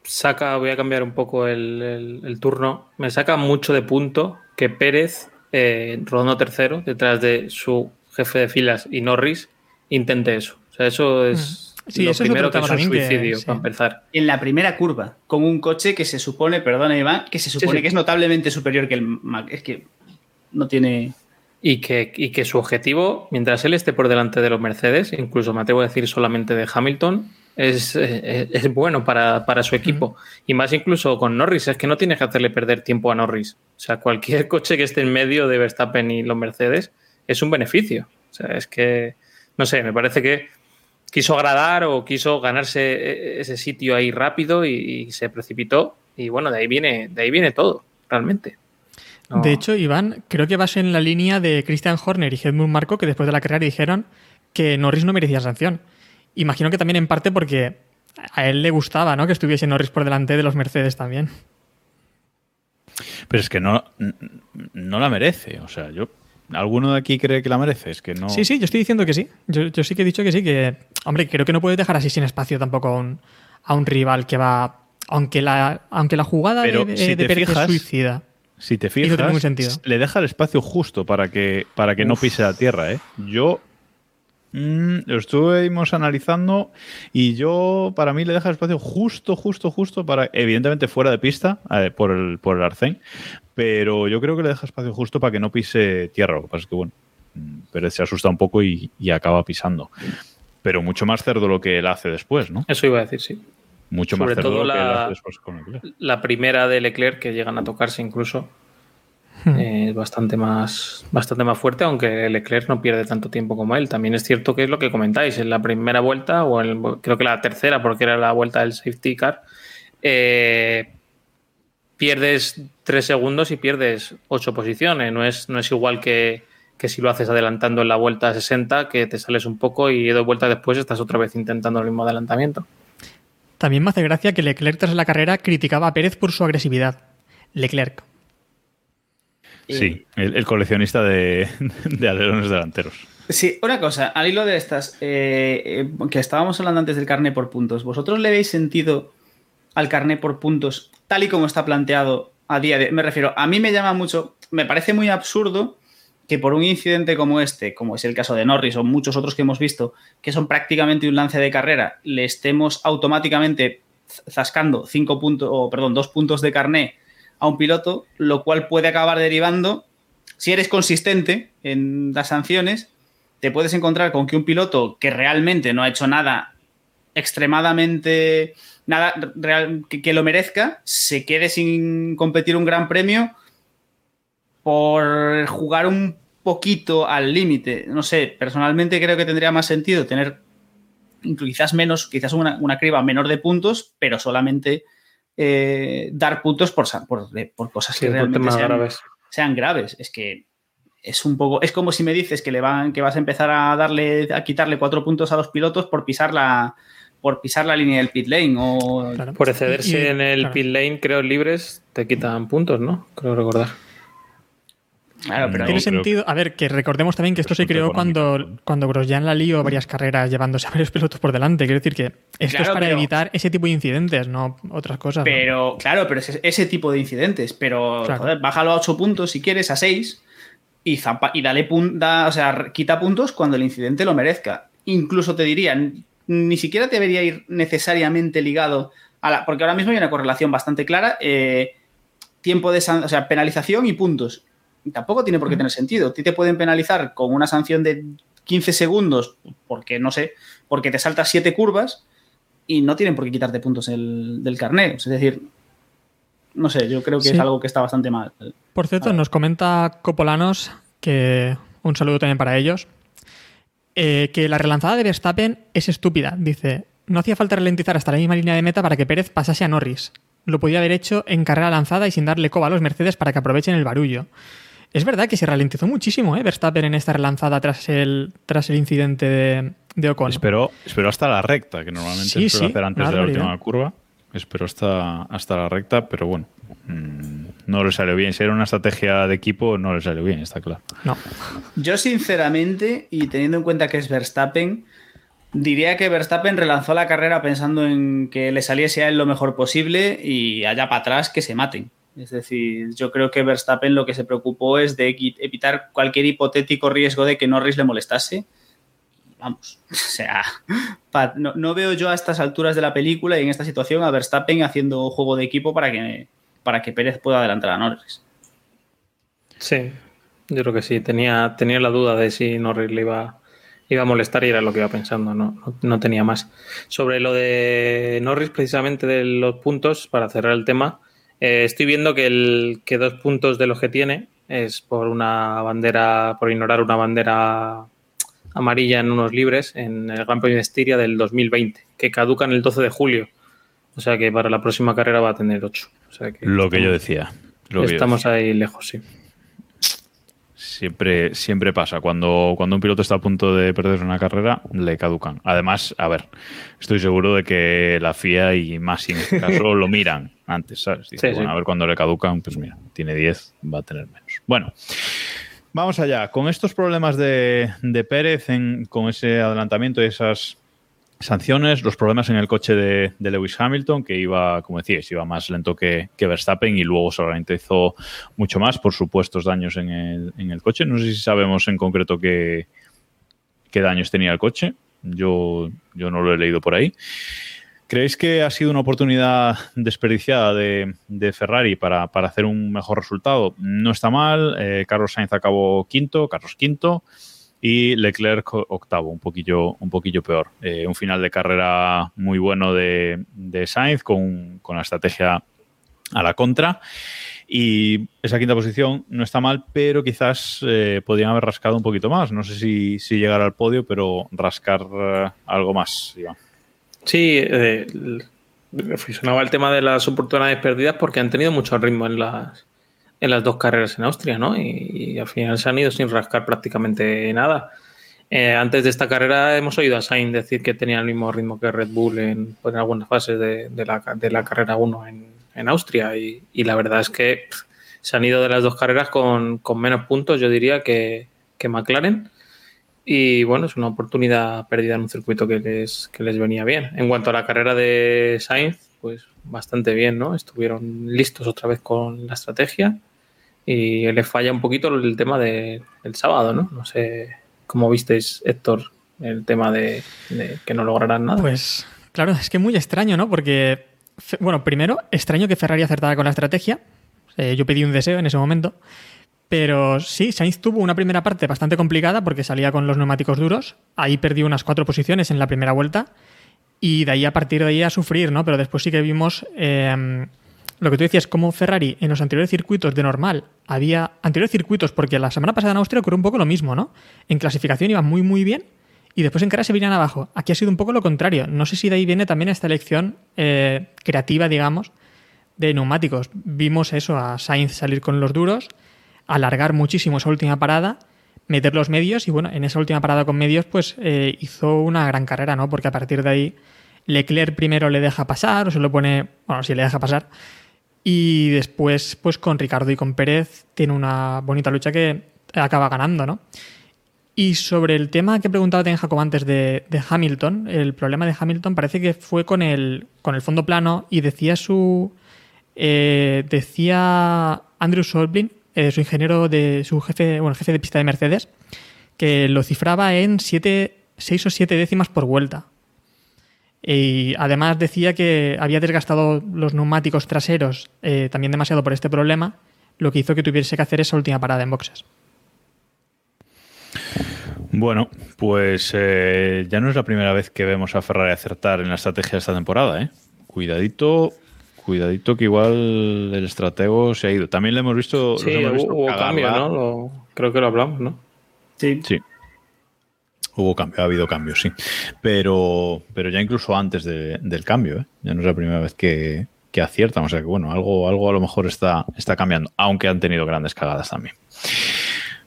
saca, voy a cambiar un poco el, turno, me saca mucho de punto que Pérez, eh, rodando tercero, detrás de su jefe de filas y Norris, intente eso. O sea, eso es Mm. Sí, lo eso es primero que es un que- suicidio, sí. para empezar. En la primera curva, con un coche que se supone, perdona Iván, que se supone sí. que es notablemente superior que el Mac. Es que no tiene... Y que, y que su objetivo, mientras él esté por delante de los Mercedes, incluso me atrevo a decir solamente de Hamilton, es, eh, es bueno para, para su equipo. Y más incluso con Norris, es que no tienes que hacerle perder tiempo a Norris. O sea, cualquier coche que esté en medio de Verstappen y los Mercedes es un beneficio. O sea, es que, no sé, me parece que quiso agradar o quiso ganarse eh, ese sitio ahí rápido y, y se precipitó. Y bueno, de ahí viene, de ahí viene todo, realmente. No. De hecho, Iván, creo que vas en la línea de Christian Horner y Helmut Marko, que después de la carrera dijeron que Norris no merecía sanción. Imagino que también en parte porque a él le gustaba ¿no? que estuviese Norris por delante de los Mercedes también. Pero es que no, no la merece. O sea, yo. ¿Alguno de aquí cree que la merece? Es que no. Sí, sí, yo estoy diciendo que sí. Yo, yo sí que he dicho que sí, que. Hombre, creo que no puedes dejar así sin espacio tampoco a un, a un rival que va. Aunque la, aunque la jugada Pero de, si de te Pérez fijas- es suicida. si te fijas, sentido. le deja el espacio justo para que, para que no pise la tierra, ¿eh? Yo mm, lo estuvimos analizando y yo, para mí, le deja el espacio justo, justo, justo para, evidentemente fuera de pista, eh, por, el, por el arcén, pero yo creo que le deja espacio justo para que no pise tierra. Lo que pasa es que, bueno, mm, Pérez se asusta un poco y, y acaba pisando. Pero mucho más cerdo lo que él hace después, ¿no? Eso iba a decir, sí. Mucho Sobre más cerdo todo lo que él la- hace después con Leclerc. La primera de Leclerc, que llegan a tocarse incluso, eh, es bastante más, bastante más fuerte, aunque Leclerc no pierde tanto tiempo como él. También es cierto que es lo que comentáis, en la primera vuelta, o en- creo que la tercera, porque era la vuelta del safety car, eh, pierdes tres segundos y pierdes ocho posiciones. No es, no es igual que, que si lo haces adelantando en la vuelta 60, que te sales un poco y dos vueltas después estás otra vez intentando el mismo adelantamiento. También me hace gracia que Leclerc tras la carrera criticaba a Pérez por su agresividad. Leclerc. Sí, el, el coleccionista de, de alerones delanteros. Sí, una cosa, al hilo de estas, eh, eh, que estábamos hablando antes del carné por puntos, ¿vosotros le veis sentido al carné por puntos tal y como está planteado a día de... Me refiero, a mí me llama mucho, me parece muy absurdo que por un incidente como este, como es el caso de Norris o muchos otros que hemos visto, que son prácticamente un lance de carrera, le estemos automáticamente zascando cinco puntos, o perdón, dos puntos de carné a un piloto, lo cual puede acabar derivando, si eres consistente en las sanciones, te puedes encontrar con que un piloto que realmente no ha hecho nada extremadamente nada real, que, que lo merezca, se quede sin competir un gran premio por jugar un poquito al límite. No sé, personalmente creo que tendría más sentido tener quizás menos, quizás una, una criba menor de puntos, pero solamente eh, dar puntos por, por, por cosas Sí, que realmente sean, graves. sean graves. Es que es un poco. Es como si me dices que le van, que vas a empezar a darle, a quitarle cuatro puntos a los pilotos por pisar la. Por pisar la línea del pit lane o Claro. Por excederse Y- en el claro. pit lane, creo, libres, te quitan puntos, ¿no? Creo recordar. Claro, pero No, Tiene sentido. A ver, que recordemos también que esto se creó cuando, cuando Grosjean la lió varias carreras llevándose a varios pilotos por delante. Quiero decir que esto Claro, es para pero- evitar ese tipo de incidentes, no otras cosas. ¿no? Pero, claro, pero es ese tipo de incidentes. Pero, Claro. joder, bájalo a 8 puntos si quieres, a 6. Y, zampa- y dale pun- da- o sea, quita puntos cuando el incidente lo merezca. Incluso te diría, n- ni siquiera debería ir necesariamente ligado a la. Porque ahora mismo hay una correlación bastante clara. eh, tiempo de o sea, penalización y puntos. Tampoco tiene por qué tener sentido. A ti te pueden penalizar con una sanción de 15 segundos, porque no sé, porque te saltas 7 curvas y no tienen por qué quitarte puntos el- del carnet. Es decir, no sé, yo creo que Sí. es algo que está bastante mal. Por cierto, nos comenta Copolanos, que un saludo también para ellos, eh, que la relanzada de Verstappen es estúpida. Dice, no hacía falta ralentizar hasta la misma línea de meta para que Pérez pasase a Norris. Lo podía haber hecho en carrera lanzada y sin darle coba a los Mercedes para que aprovechen el barullo. Es verdad que se ralentizó muchísimo ¿eh? Verstappen en esta relanzada tras el, tras el incidente de, de Ocon. Esperó, esperó hasta la recta, que normalmente Sí, suele sí, hacer antes de la última curva. Esperó hasta, hasta la recta, pero bueno, no le salió bien. Si era una estrategia de equipo, no le salió bien, está claro. No. Yo, sinceramente, y teniendo en cuenta que es Verstappen, diría que Verstappen relanzó la carrera pensando en que le saliese a él lo mejor posible y allá para atrás que se maten. Es decir, yo creo que Verstappen lo que se preocupó es de evitar cualquier hipotético riesgo de que Norris le molestase. Vamos, (laughs) o sea, no, no veo yo a estas alturas de la película y en esta situación a Verstappen haciendo juego de equipo para que, para que Pérez pueda adelantar a Norris. Sí, yo creo que sí. Tenía, tenía la duda de si Norris le iba, iba a molestar y era lo que iba pensando, no, no, tenía más. Sobre lo de Norris, precisamente de los puntos, para cerrar el tema, eh, estoy viendo que, el, que dos puntos de los que tiene es por una bandera, por ignorar una bandera amarilla en unos libres en el Gran Premio de Estiria del 2020, que caducan el 12 de julio. O sea que para la próxima carrera va a tener 8. O sea que Lo que yo decía. Lo yo Estamos decía. ahí lejos, sí. Siempre, siempre pasa. Cuando, cuando un piloto está a punto de perder una carrera, le caducan. Además, a ver, estoy seguro de que la FIA y más en este caso (laughs) lo miran antes, ¿sabes? Dice, Sí, a ver cuando le caducan, pues mira, tiene 10, va a tener menos. Bueno, vamos allá. Con estos problemas de, de Pérez, en- con ese adelantamiento y esas sanciones, los problemas en el coche de, de, Lewis Hamilton, que iba, como decíais, iba más lento que, que Verstappen y luego se ralentizó mucho más por supuestos daños en el, en el, coche. No sé si sabemos en concreto qué, qué daños tenía el coche. Yo, yo no lo he leído por ahí. ¿Creéis que ha sido una oportunidad desperdiciada de, de Ferrari para, para, hacer un mejor resultado? No está mal. Eh, Carlos Sainz acabó quinto, Carlos quinto y Leclerc octavo, un poquillo, un poquillo peor. Eh, un final de carrera muy bueno de, de Sainz con, con, la estrategia a la contra. Y esa quinta posición no está mal, pero quizás eh, podrían haber rascado un poquito más. No sé si, si llegar al podio, pero rascar uh, algo más, Iván. Sí, eh, reflexionaba el tema de las oportunidades perdidas porque han tenido mucho ritmo en las, en las dos carreras en Austria, ¿no? Y, y al final se han ido sin rascar prácticamente nada. Eh, antes de esta carrera hemos oído a Sainz decir que tenía el mismo ritmo que Red Bull en, pues, algunas fases de, de, la, de, la, carrera 1 en, en Austria y, y, la verdad es que se han ido de las dos carreras con, con menos puntos, yo diría, que, que, McLaren. Y bueno, es una oportunidad perdida en un circuito que les, que les venía bien. En cuanto a la carrera de Sainz, pues bastante bien, ¿no? Estuvieron listos otra vez con la estrategia y les falla un poquito el tema de, del sábado, ¿no? No sé cómo visteis, Héctor, el tema de, de, que no lograrán nada. Pues claro, es que muy extraño, ¿no? Porque, bueno, primero, extraño que Ferrari acertara con la estrategia. Eh, yo pedí un deseo en ese momento. Pero sí, Sainz tuvo una primera parte bastante complicada porque salía con los neumáticos duros. Ahí perdió unas cuatro posiciones en la primera vuelta. Y de ahí a partir de ahí a sufrir, ¿no? Pero después sí que vimos eh, lo que tú decías, como Ferrari en los anteriores circuitos de normal había anteriores circuitos, porque la semana pasada en Austria ocurrió un poco lo mismo, ¿no? En clasificación iba muy, muy bien y después en carrera se venían abajo. Aquí ha sido un poco lo contrario. No sé si de ahí viene también esta elección eh, creativa, digamos, de neumáticos. Vimos eso, a Sainz salir con los duros, alargar muchísimo esa última parada, meter los medios y bueno, en esa última parada con medios pues eh, hizo una gran carrera, ¿no? Porque a partir de ahí Leclerc primero le deja pasar o se lo pone, bueno, si le deja pasar, y después, pues con Ricardo y con Pérez, tiene una bonita lucha que acaba ganando, ¿no? Y sobre el tema que preguntaba también Jacob antes de, Hamilton, el problema de Hamilton parece que fue con el, con el fondo plano y decía su. Eh, decía Andrew Solblin, eh, su ingeniero de su jefe, bueno, jefe de pista de Mercedes, que lo cifraba en 6 o 7 décimas por vuelta. Y además decía que había desgastado los neumáticos traseros eh, también demasiado por este problema, lo que hizo que tuviese que hacer esa última parada en boxes. Bueno, pues eh, ya no es la primera vez que vemos a Ferrari acertar en la estrategia de esta temporada. ¿eh? Cuidadito, cuidadito que igual el estratego se ha ido. También le hemos visto. Sí, hemos visto hubo cambio, ¿no? Lo, creo que lo hablamos, ¿no? Sí. Sí. Hubo cambio, ha habido cambios, sí. Pero, pero ya incluso antes de, del cambio, ¿eh? ya no es la primera vez que, que, aciertan. O sea que, bueno, algo, algo a lo mejor está, está cambiando, aunque han tenido grandes cagadas también.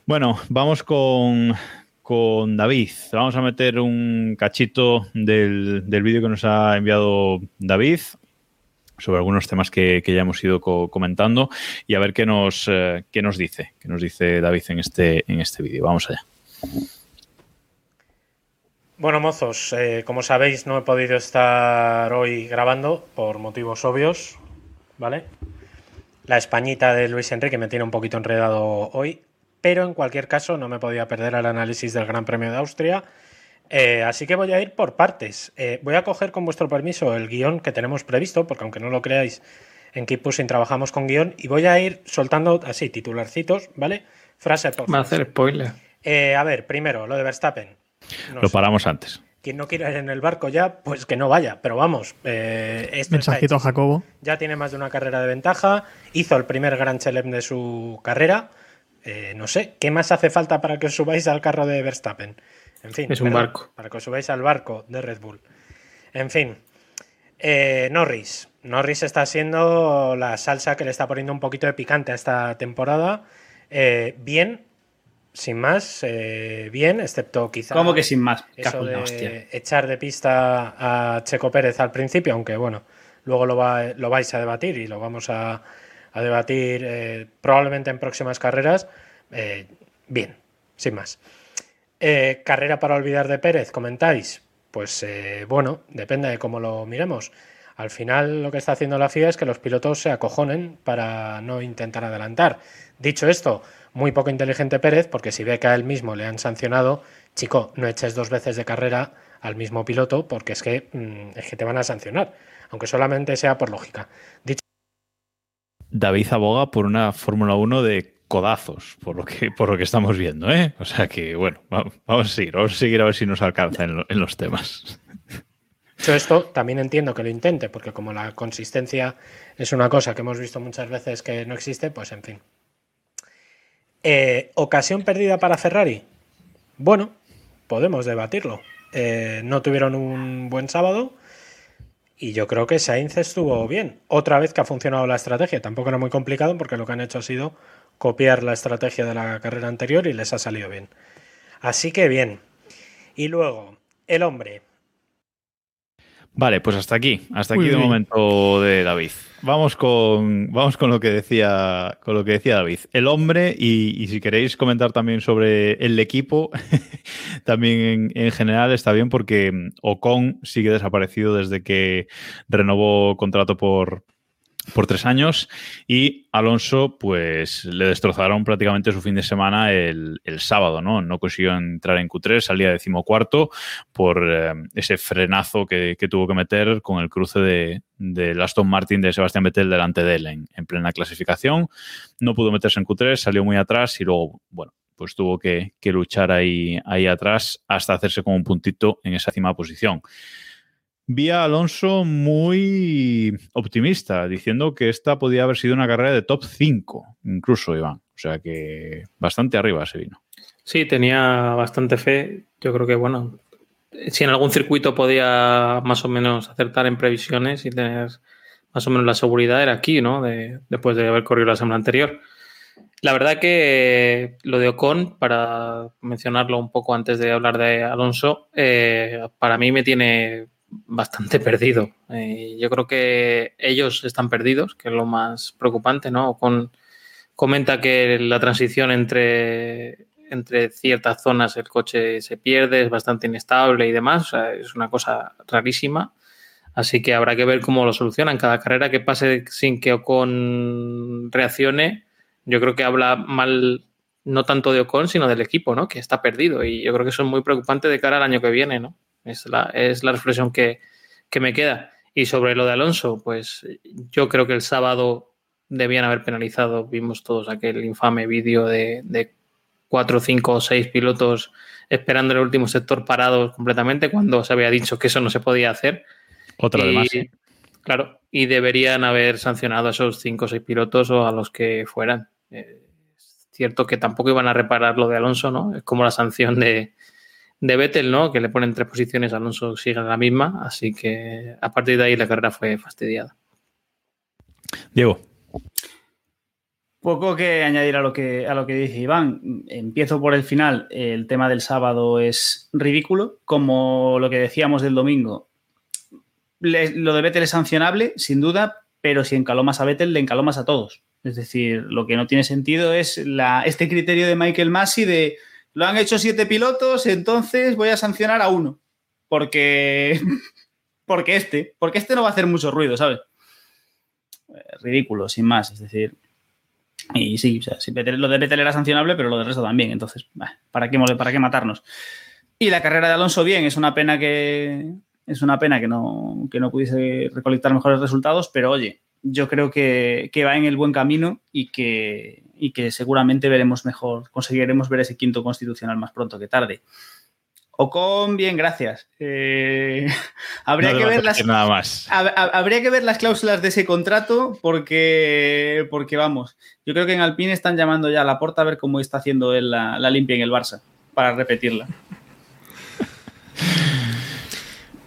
Bueno, vamos con, con David. Vamos a meter un cachito del, del vídeo que nos ha enviado David sobre algunos temas que, ya hemos ido co comentando y a ver qué nos, eh, qué nos dice, qué nos dice David en este, en este vídeo. Vamos allá. Bueno, mozos, eh, como sabéis, no he podido estar hoy grabando por motivos obvios, ¿vale? La españita de Luis Enrique me tiene un poquito enredado hoy, pero en cualquier caso no me podía perder el análisis del Gran Premio de Austria, eh, así que voy a ir por partes. Eh, voy a coger con vuestro permiso el guion que tenemos previsto, porque aunque no lo creáis, en Keep Pushing trabajamos con guion, y voy a ir soltando así titularcitos, ¿vale? Frase por. Va a hacer spoiler. a ver, primero, lo de Verstappen. No Lo sé. paramos antes. Quien no quiera ir en el barco ya, pues que no vaya. Pero vamos, eh, esto Mensajito a Jacobo. Ya tiene más de una carrera de ventaja. Hizo el primer Gran Chelem de su carrera. Eh, no sé, ¿qué más hace falta para que os subáis al carro de Verstappen? En fin, es un perdón, barco. Para que os subáis al barco de Red Bull. En fin, eh, Norris. Norris está siendo la salsa que le está poniendo un poquito de picante a esta temporada. Eh, bien, sin más, eh, bien, excepto quizá. ¿Cómo que sin más? Eso de echar de pista a Checo Pérez al principio, aunque bueno, luego lo, va, lo vais a debatir y lo vamos a, a debatir eh, probablemente en próximas carreras. Eh, bien, sin más. Eh, carrera para olvidar de Pérez, comentáis. Pues eh, bueno, depende de cómo lo miremos. Al final lo que está haciendo la FIA es que los pilotos se acojonen para no intentar adelantar. Dicho esto, muy poco inteligente Pérez, porque si ve que a él mismo le han sancionado, chico, no eches dos veces de carrera al mismo piloto porque es que, mm, es que te van a sancionar, aunque solamente sea por lógica. Dicho David aboga por una Fórmula 1 de codazos, por lo que, por lo que estamos viendo, ¿eh? O sea que, bueno, va- vamos a seguir, vamos a seguir a ver si nos alcanza en, lo- en los temas. Dicho esto, también entiendo que lo intente, porque como la consistencia es una cosa que hemos visto muchas veces que no existe, pues en fin. Eh, ¿Ocasión perdida para Ferrari? Bueno, podemos debatirlo. Eh, no tuvieron un buen sábado y yo creo que Sainz estuvo bien. Otra vez que ha funcionado la estrategia. Tampoco era muy complicado porque lo que han hecho ha sido copiar la estrategia de la carrera anterior y les ha salido bien. Así que bien. Y luego, el hombre. Vale, pues hasta aquí, hasta aquí de momento de David. Vamos con, vamos con lo que decía, con lo que decía David. El hombre, y, y si queréis comentar también sobre el equipo, (laughs) también en, en general está bien porque Ocon sigue desaparecido desde que renovó contrato por, por tres años y Alonso pues le destrozaron prácticamente su fin de semana el, sábado, ¿no? No consiguió entrar en Q3, salía decimocuarto por eh, ese frenazo que, tuvo que meter con el cruce de, del Aston Martin de Sebastián Vettel delante de él en, en plena clasificación. No pudo meterse en Q3, salió muy atrás y luego, bueno, pues tuvo que, luchar ahí, atrás hasta hacerse como un puntito en esa décima posición. Vi a Alonso muy optimista, diciendo que esta podía haber sido una carrera de top 5, incluso Iván. O sea que bastante arriba se vino. Sí, tenía bastante fe. Yo creo que, bueno, si en algún circuito podía más o menos acertar en previsiones y tener más o menos la seguridad, era aquí, ¿no? De- después de haber corrido la semana anterior. La verdad que lo de Ocon, para mencionarlo un poco antes de hablar de Alonso, eh, para mí me tiene bastante (laughs) perdido. Eh, yo creo que ellos están perdidos, que es lo más preocupante, ¿no? Ocon comenta que la transición entre, entre ciertas zonas el coche se pierde, es bastante inestable y demás, o sea, es una cosa rarísima. Así que habrá que ver cómo lo solucionan. Cada carrera que pase sin que Ocon reaccione, yo creo que habla mal no tanto de Ocon, sino del equipo, ¿no? Que está perdido. Y yo creo que eso es muy preocupante de cara al año que viene, ¿no? Es la, es la reflexión que, que me queda. Y sobre lo de Alonso, pues yo creo que el sábado debían haber penalizado. Vimos todos aquel infame vídeo de, de cuatro, cinco o seis pilotos esperando el último sector parados completamente cuando se había dicho que eso no se podía hacer. Otra de Y, más. Claro, y deberían haber sancionado a esos cinco o seis pilotos o a los que fueran. Eh, es cierto que tampoco iban a reparar lo de Alonso, ¿no? Es como la sanción de, de Vettel, ¿no? Que le ponen tres posiciones, Alonso sigue en la misma, así que a partir de ahí la carrera fue fastidiada. Diego. Poco que añadir a lo que, a lo que dice Iván. Empiezo por el final. El tema del sábado es ridículo. Como lo que decíamos del domingo. Le- lo de Vettel es sancionable, sin duda, pero si encalomas a Vettel, le encalomas a todos. Es decir, lo que no tiene sentido es la, este criterio de Michael Massey de lo han hecho siete pilotos, entonces voy a sancionar a uno. Porque, (laughs) porque este, porque este no va a hacer mucho ruido, ¿sabes? Eh, Ridículo, sin más. Es decir, y sí, o sea, lo de Vettel era sancionable, pero lo del resto también. Entonces, ¿para qué, ¿para qué matarnos? Y la carrera de Alonso, bien, es una pena que. Es una pena que no, que no pudiese recolectar mejores resultados, pero oye, yo creo que, que va en el buen camino y que, y que seguramente veremos mejor, conseguiremos ver ese quinto constitucional más pronto que tarde. Ocon, bien, gracias. Eh, (laughs) habría No que ver las, nada más. Hab- hab- Habría que ver las cláusulas de ese contrato porque, porque vamos, yo creo que en Alpine están llamando ya a la porta a ver cómo está haciendo él la, la limpia en el Barça para repetirla. (laughs)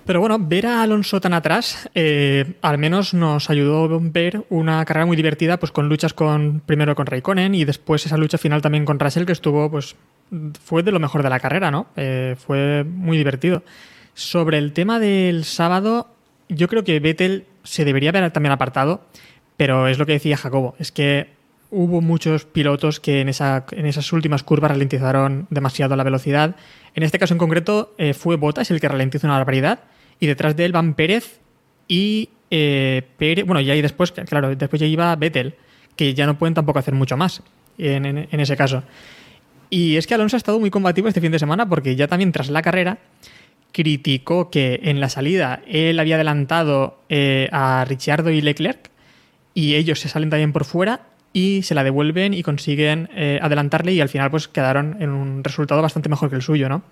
Pero bueno, ver a Alonso tan atrás, eh, al menos nos ayudó a ver una carrera muy divertida, pues con luchas con primero con Raikkonen y después esa lucha final también con Russell, que estuvo, pues, fue de lo mejor de la carrera, ¿no? Eh, fue muy divertido. Sobre el tema del sábado, yo creo que Vettel se debería haber también apartado, pero es lo que decía Jacobo, es que hubo muchos pilotos que en, esa, en esas últimas curvas ralentizaron demasiado la velocidad. En este caso en concreto eh, fue Bottas el que ralentizó una barbaridad y detrás de él van Pérez y eh, Pérez, bueno, y ahí después, claro, después ya iba Vettel, que ya no pueden tampoco hacer mucho más en, ese caso. Y es que Alonso ha estado muy combativo este fin de semana porque ya también tras la carrera criticó que en la salida él había adelantado eh, a Ricciardo y Leclerc y ellos se salen también por fuera y se la devuelven y consiguen eh, adelantarle y al final pues quedaron en un resultado bastante mejor que el suyo, ¿no?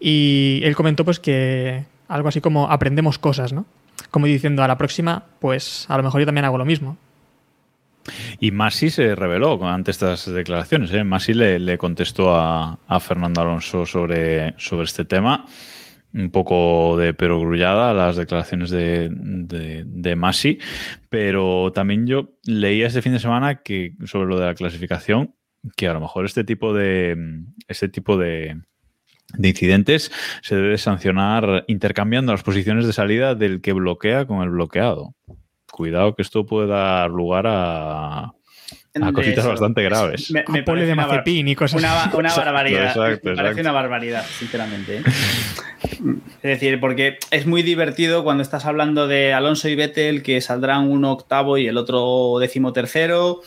Y él comentó pues que algo así como aprendemos cosas, ¿no? Como diciendo a la próxima, pues a lo mejor yo también hago lo mismo. Y Masi se reveló ante estas declaraciones. ¿eh? Masi le, contestó a, Fernando Alonso sobre, sobre este tema. Un poco de perogrullada las declaraciones de, de, de Masi. Pero también yo leía este fin de semana que sobre lo de la clasificación, que a lo mejor este tipo de. Este tipo de de incidentes se debe sancionar intercambiando las posiciones de salida del que bloquea con el bloqueado. Cuidado que esto puede dar lugar a, a cositas Eso, bastante eso. graves. Me, me parece de una Mazepin y cosas Una, así. una (laughs) barbaridad. exacto, me parece una barbaridad, sinceramente. ¿eh? Es decir, porque es muy divertido cuando estás hablando de Alonso y Vettel, que saldrán uno octavo y el otro décimo tercero.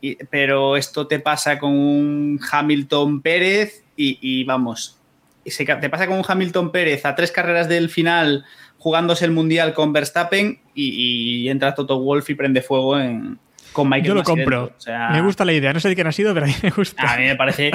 y- pero esto te pasa con un Hamilton Pérez y, y vamos, se te pasa con un Hamilton Pérez a tres carreras del final jugándose el mundial con Verstappen y, y entra Toto Wolf y prende fuego en, con Michael Yo lo compro. dentro. O sea, Me gusta la idea. No sé de quién ha sido, pero a mí me gusta. a mí me parece,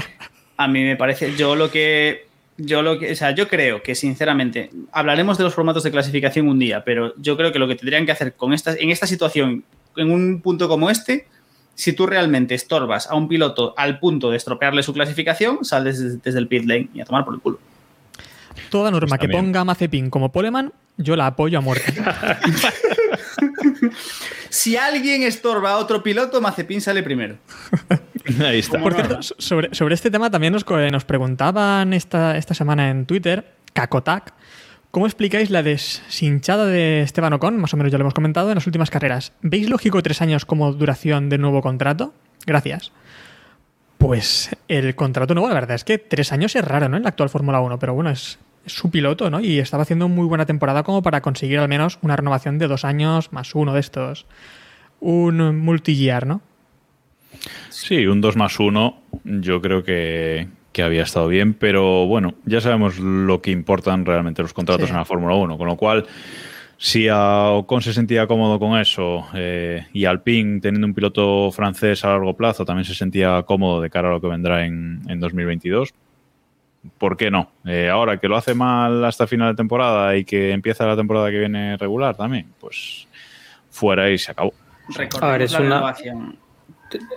a mí me parece, yo lo que, yo lo que, o sea, yo creo que sinceramente, hablaremos de los formatos de clasificación un día, pero yo creo que lo que tendrían que hacer con esta, en esta situación, en un punto como este, si tú realmente estorbas a un piloto al punto de estropearle su clasificación, sal desde, desde el pit lane y a tomar por el culo. Toda norma Pues que ponga a Mazepin como poleman, yo la apoyo a muerte. (laughs) Si alguien estorba a otro piloto, Mazepin sale primero. (laughs) Ahí está. Por cierto, so- sobre, sobre este tema también nos, nos preguntaban esta, esta semana en Twitter, Cacotac, ¿cómo explicáis la deshinchada de Esteban Ocon? Más o menos ya lo hemos comentado en las últimas carreras. ¿Veis lógico tres años como duración del nuevo contrato? Gracias. Pues el contrato nuevo, la verdad es que tres años es raro, ¿no? En la actual Fórmula 1, pero bueno, es, su piloto, ¿no? Y estaba haciendo muy buena temporada como para conseguir al menos una renovación de dos años más uno de estos. Un multi-year, ¿no? Sí, un 2 más 1 yo creo que, que había estado bien, pero bueno, ya sabemos lo que importan realmente los contratos Sí. en la Fórmula 1, con lo cual, si a Ocon se sentía cómodo con eso eh, y Alpine teniendo un piloto francés a largo plazo también se sentía cómodo de cara a lo que vendrá en, en 2022, ¿por qué no? Eh, ahora que lo hace mal hasta final de temporada y que empieza la temporada que viene regular también, pues fuera y se acabó. Recordemos A ver, es la una- renovación.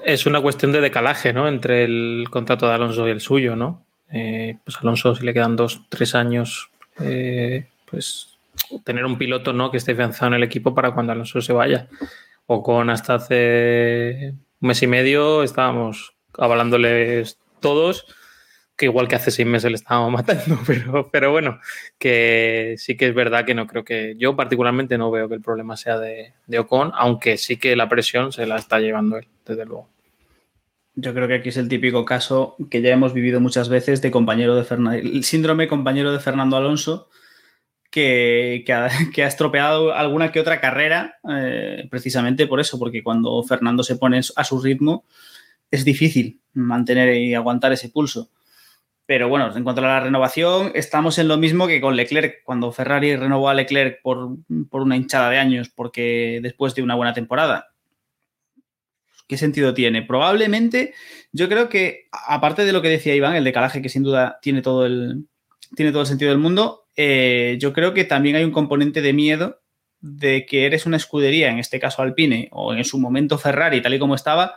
Es una cuestión de decalaje, ¿no? Entre el contrato de Alonso y el suyo, ¿no? Eh, pues Alonso, si le quedan dos, tres años, eh, pues tener un piloto, ¿no? Que esté afianzado en el equipo para cuando Alonso se vaya. O con hasta hace un mes y medio estábamos avalándoles todos, que igual que hace seis meses le estábamos (laughs) matando, pero, pero bueno, que sí que es verdad que no creo que yo particularmente no veo que el problema sea de, de Ocon, aunque sí que la presión se la está llevando él, desde luego. Yo creo que aquí es el típico caso que ya hemos vivido muchas veces de compañero de Fernando, el síndrome compañero de Fernando Alonso, que, que, ha, estropeado alguna que otra carrera eh, precisamente por eso, porque cuando Fernando se pone a su ritmo es difícil mantener y aguantar ese pulso. Pero bueno, en cuanto a la renovación, estamos en lo mismo que con Leclerc, cuando Ferrari renovó a Leclerc por, por una hinchada de años, porque después de una buena temporada. ¿Qué sentido tiene? Probablemente, yo creo que, aparte de lo que decía Iván, el decalaje que sin duda tiene todo el, tiene todo el sentido del mundo, eh, yo creo que también hay un componente de miedo de que eres una escudería, en este caso Alpine, o en su momento Ferrari, tal y como estaba,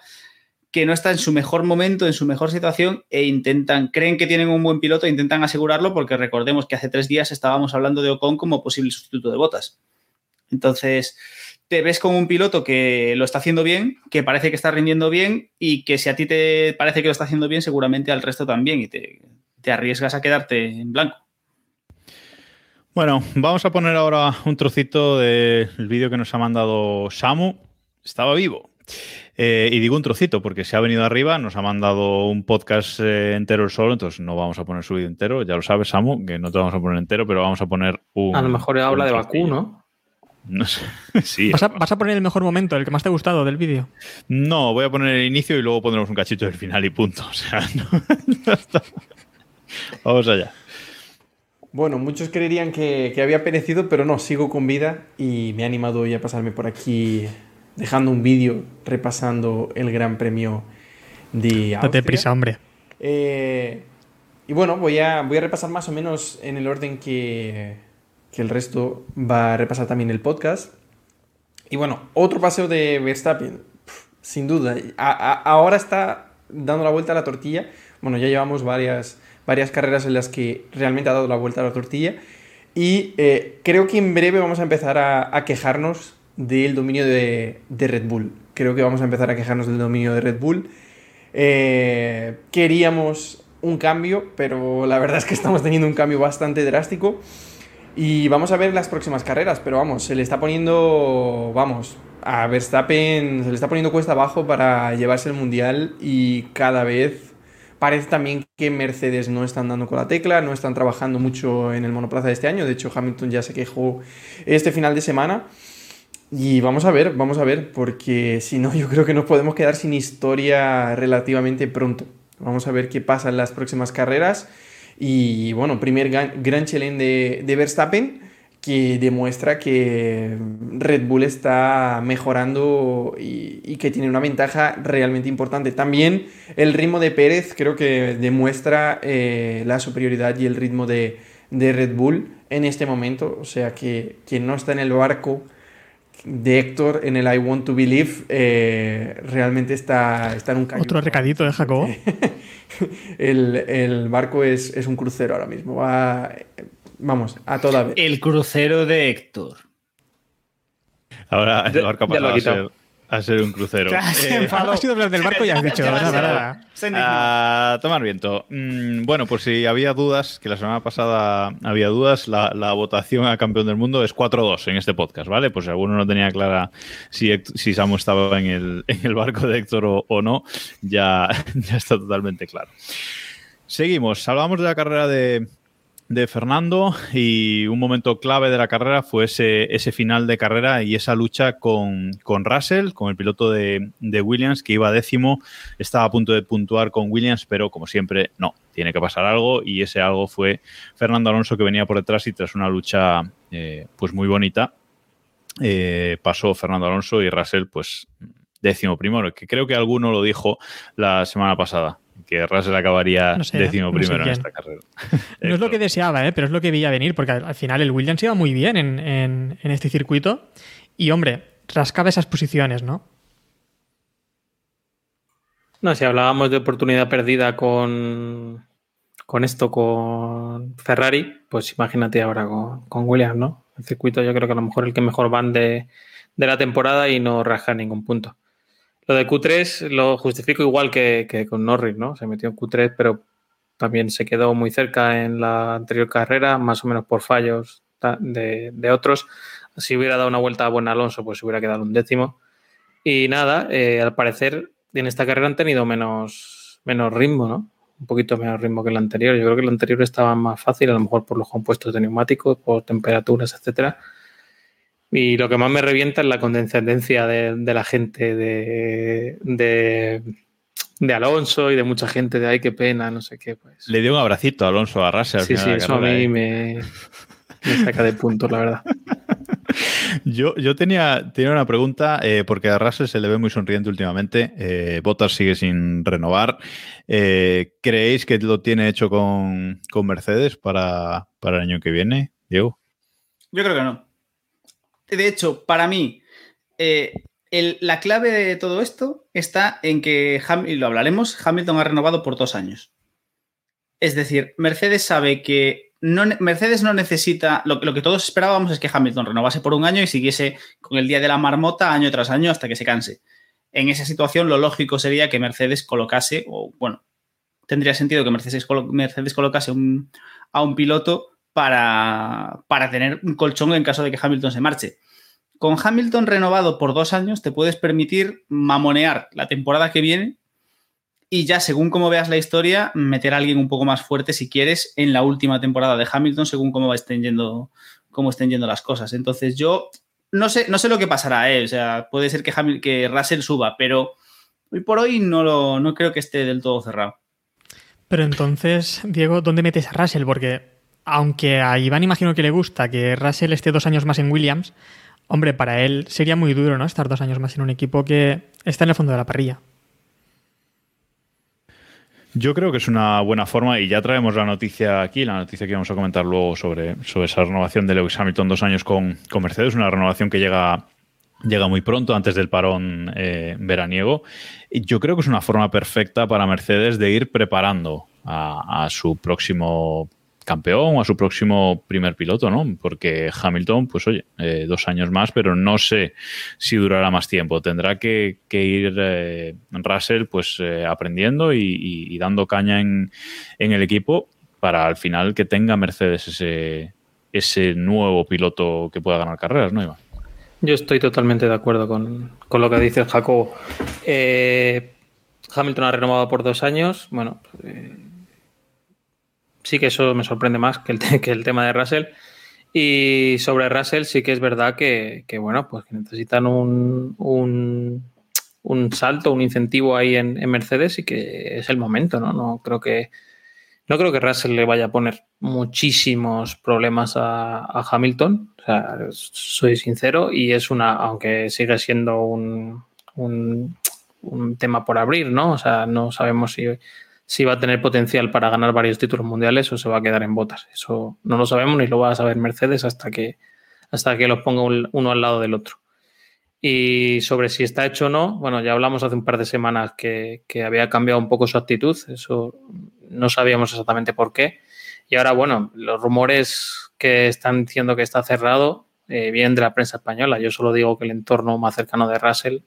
que no está en su mejor momento, en su mejor situación, e intentan, creen que tienen un buen piloto e intentan asegurarlo, porque recordemos que hace tres días estábamos hablando de Ocon como posible sustituto de botas. Entonces, te ves con un piloto que lo está haciendo bien, que parece que está rindiendo bien y que si a ti te parece que lo está haciendo bien, seguramente al resto también y te, te arriesgas a quedarte en blanco. Bueno, vamos a poner ahora un trocito del vídeo que nos ha mandado Samu. Estaba vivo, Eh, y digo un trocito porque se ha venido arriba, nos ha mandado un podcast eh, entero el solo, entonces no vamos a poner su vídeo entero. Ya lo sabes, Samu, que no te vamos a poner entero, pero vamos a poner un. A lo mejor habla de Bakú. ¿no? No sé. (laughs) sí. ¿Vas a, vas a poner el mejor momento, el que más te ha gustado del vídeo? No, voy a poner el inicio y luego pondremos un cachito del final y punto. (laughs) O sea, no, ya está. Vamos allá. Bueno, muchos creerían que, que había perecido, pero no, sigo con vida y me he animado hoy a pasarme por aquí dejando un vídeo repasando el Gran Premio de Austria. Date prisa, hombre. Eh, y bueno, voy a, voy a repasar más o menos en el orden que, que el resto va a repasar también el podcast. Y bueno, otro paseo de Verstappen, sin duda. A- a- ahora está dando la vuelta a la tortilla. Bueno, ya llevamos varias, varias carreras en las que realmente ha dado la vuelta a la tortilla. Y eh, creo que en breve vamos a empezar a, a quejarnos del dominio de, Red Bull. Creo que vamos a empezar a quejarnos del dominio de Red Bull. Eh, queríamos un cambio, pero la verdad es que estamos teniendo un cambio bastante drástico. Y vamos a ver las próximas carreras, pero vamos, se le está poniendo, vamos, a Verstappen se le está poniendo cuesta abajo para llevarse el mundial y cada vez parece también que Mercedes no están dando con la tecla, no están trabajando mucho en el monoplaza de este año. De hecho, Hamilton ya se quejó este final de semana. Y vamos a ver, vamos a ver, porque si no, (laughs) yo creo que nos podemos quedar sin historia relativamente pronto. Vamos a ver qué pasa en las próximas carreras. Y bueno, primer gran, chelén de, de Verstappen que demuestra que Red Bull está mejorando y, y que tiene una ventaja realmente importante. También el ritmo de Pérez creo que demuestra eh, la superioridad y el ritmo de, de Red Bull en este momento. O sea que quien no está en el barco de Héctor en el I Want to Believe eh, realmente está, está en un cañón. Otro recadito de Jacobo. (laughs) el, el barco es, es un crucero ahora mismo. Va, vamos, a toda vez. El crucero de Héctor. Ahora el barco ha ya lo pasado a ser, a ser un crucero. (laughs) Eh, enfadó. (laughs) Ha sido hablar del barco y has dicho, nada, nada. A tomar viento. Mm, bueno, por si había dudas, que la semana pasada había dudas, la, la votación a campeón del mundo es 4-2 en este podcast, ¿vale? Pues si alguno no tenía clara si, si Samu estaba en el, en el barco de Héctor o, o no, ya, (laughs) ya está totalmente claro. Seguimos. Hablamos de la carrera de, de Fernando y un momento clave de la carrera fue ese, ese final de carrera y esa lucha con, con Russell, con el piloto de, de Williams que iba décimo, estaba a punto de puntuar con Williams, pero como siempre, no, tiene que pasar algo y ese algo fue Fernando Alonso que venía por detrás y tras una lucha eh, pues muy bonita eh, pasó Fernando Alonso y Russell pues décimo primero, que creo que alguno lo dijo la semana pasada, que Russell acabaría No sé, décimo no sé primero en esta carrera. (laughs) No es lo que deseaba, ¿eh? pero es lo que veía venir, porque al al final el Williams iba muy bien en, en- en este circuito y, hombre, rascaba esas posiciones, ¿no? No, si hablábamos de oportunidad perdida con, con esto, con Ferrari, pues imagínate ahora con, con Williams, ¿no? El circuito yo creo que a lo mejor el que mejor van de, de la temporada y no rasca ningún punto. Lo de Q3 lo justifico igual que, que con Norris, ¿no? Se metió en Q3, pero también se quedó muy cerca en la anterior carrera, más o menos por fallos de, de otros. Si hubiera dado una vuelta a buen Alonso, pues hubiera quedado un décimo. Y nada, eh, al parecer en esta carrera han tenido menos, menos ritmo, ¿no? Un poquito menos ritmo que el anterior. Yo creo que el anterior estaba más fácil, a lo mejor por los compuestos de neumáticos, por temperaturas, etcétera. Y lo que más me revienta es la condescendencia de, de la gente de, de, de Alonso y de mucha gente de ay, qué pena, no sé qué. Pues. Le dio un abracito a Alonso a Russell. al Sí, final sí, eso a mí ¿eh? me, me saca de puntos, la verdad. (laughs) Yo, yo tenía, tenía una pregunta, eh, porque a Russell se le ve muy sonriente últimamente. Eh, Bottas sigue sin renovar. Eh, ¿Creéis que lo tiene hecho con, con Mercedes para, para el año que viene, Diego? Yo creo que no. De hecho, para mí, eh, la clave de todo esto está en que, lo hablaremos, Hamilton ha renovado por dos años. Es decir, Mercedes sabe que Mercedes no necesita, lo, que todos esperábamos es que Hamilton renovase por un año y siguiese con el día de la marmota año tras año hasta que se canse. En esa situación, lo lógico sería que Mercedes colocase, o bueno, tendría sentido que Mercedes, Mercedes colocase a un piloto para, para tener un colchón en caso de que Hamilton se marche. con Hamilton renovado por dos años te puedes permitir mamonear la temporada que viene y ya según cómo veas la historia, meter a alguien un poco más fuerte si quieres en la última temporada de Hamilton, según cómo estén yendo, cómo estén yendo las cosas. Entonces yo no sé, no sé lo que pasará, ¿eh? o sea, puede ser que, que Russell suba, pero hoy por hoy no, lo, no creo que esté del todo cerrado. Pero entonces, Diego, ¿dónde metes a Russell? Porque aunque a Iván imagino que le gusta que Russell esté dos años más en Williams, hombre, para él sería muy duro, ¿no? Estar dos años más en un equipo que está en el fondo de la parrilla. Yo creo que es una buena forma y ya traemos la noticia aquí, la noticia que vamos a comentar luego sobre, sobre esa renovación de Lewis Hamilton dos años con, con Mercedes, una renovación que llega, llega muy pronto, antes del parón eh, veraniego. Y yo creo que es una forma perfecta para Mercedes de ir preparando a, a su próximo campeón o a su próximo primer piloto, ¿no? Porque Hamilton, pues oye, eh, dos años más, pero no sé si durará más tiempo. Tendrá que, ir eh, Russell, pues eh, aprendiendo y, dando caña en, el equipo para al final que tenga Mercedes ese, nuevo piloto que pueda ganar carreras, ¿no, Iván? Yo estoy totalmente de acuerdo con, lo que dice Jacobo. Hamilton ha renovado por dos años. Bueno, sí que eso me sorprende más que el, que el tema de Russell. Y sobre Russell sí que es verdad que, bueno, pues que necesitan un, un, salto, un incentivo ahí en, Mercedes y que es el momento, ¿no? No creo que no creo que Russell le vaya a poner muchísimos problemas a, Hamilton. Soy sincero y es una, aunque sigue siendo un, un, un tema por abrir, ¿no? O sea, no sabemos si si va a tener potencial para ganar varios títulos mundiales o se va a quedar en botas. Eso no lo sabemos ni lo va a saber Mercedes hasta que, hasta que los ponga uno al lado del otro. Y sobre si está hecho o no, bueno, ya hablamos hace un par de semanas que, había cambiado un poco su actitud, eso no sabíamos exactamente por qué. Y ahora, bueno, los rumores que están diciendo que está cerrado eh, vienen de la prensa española. Yo solo digo que el entorno más cercano de Russell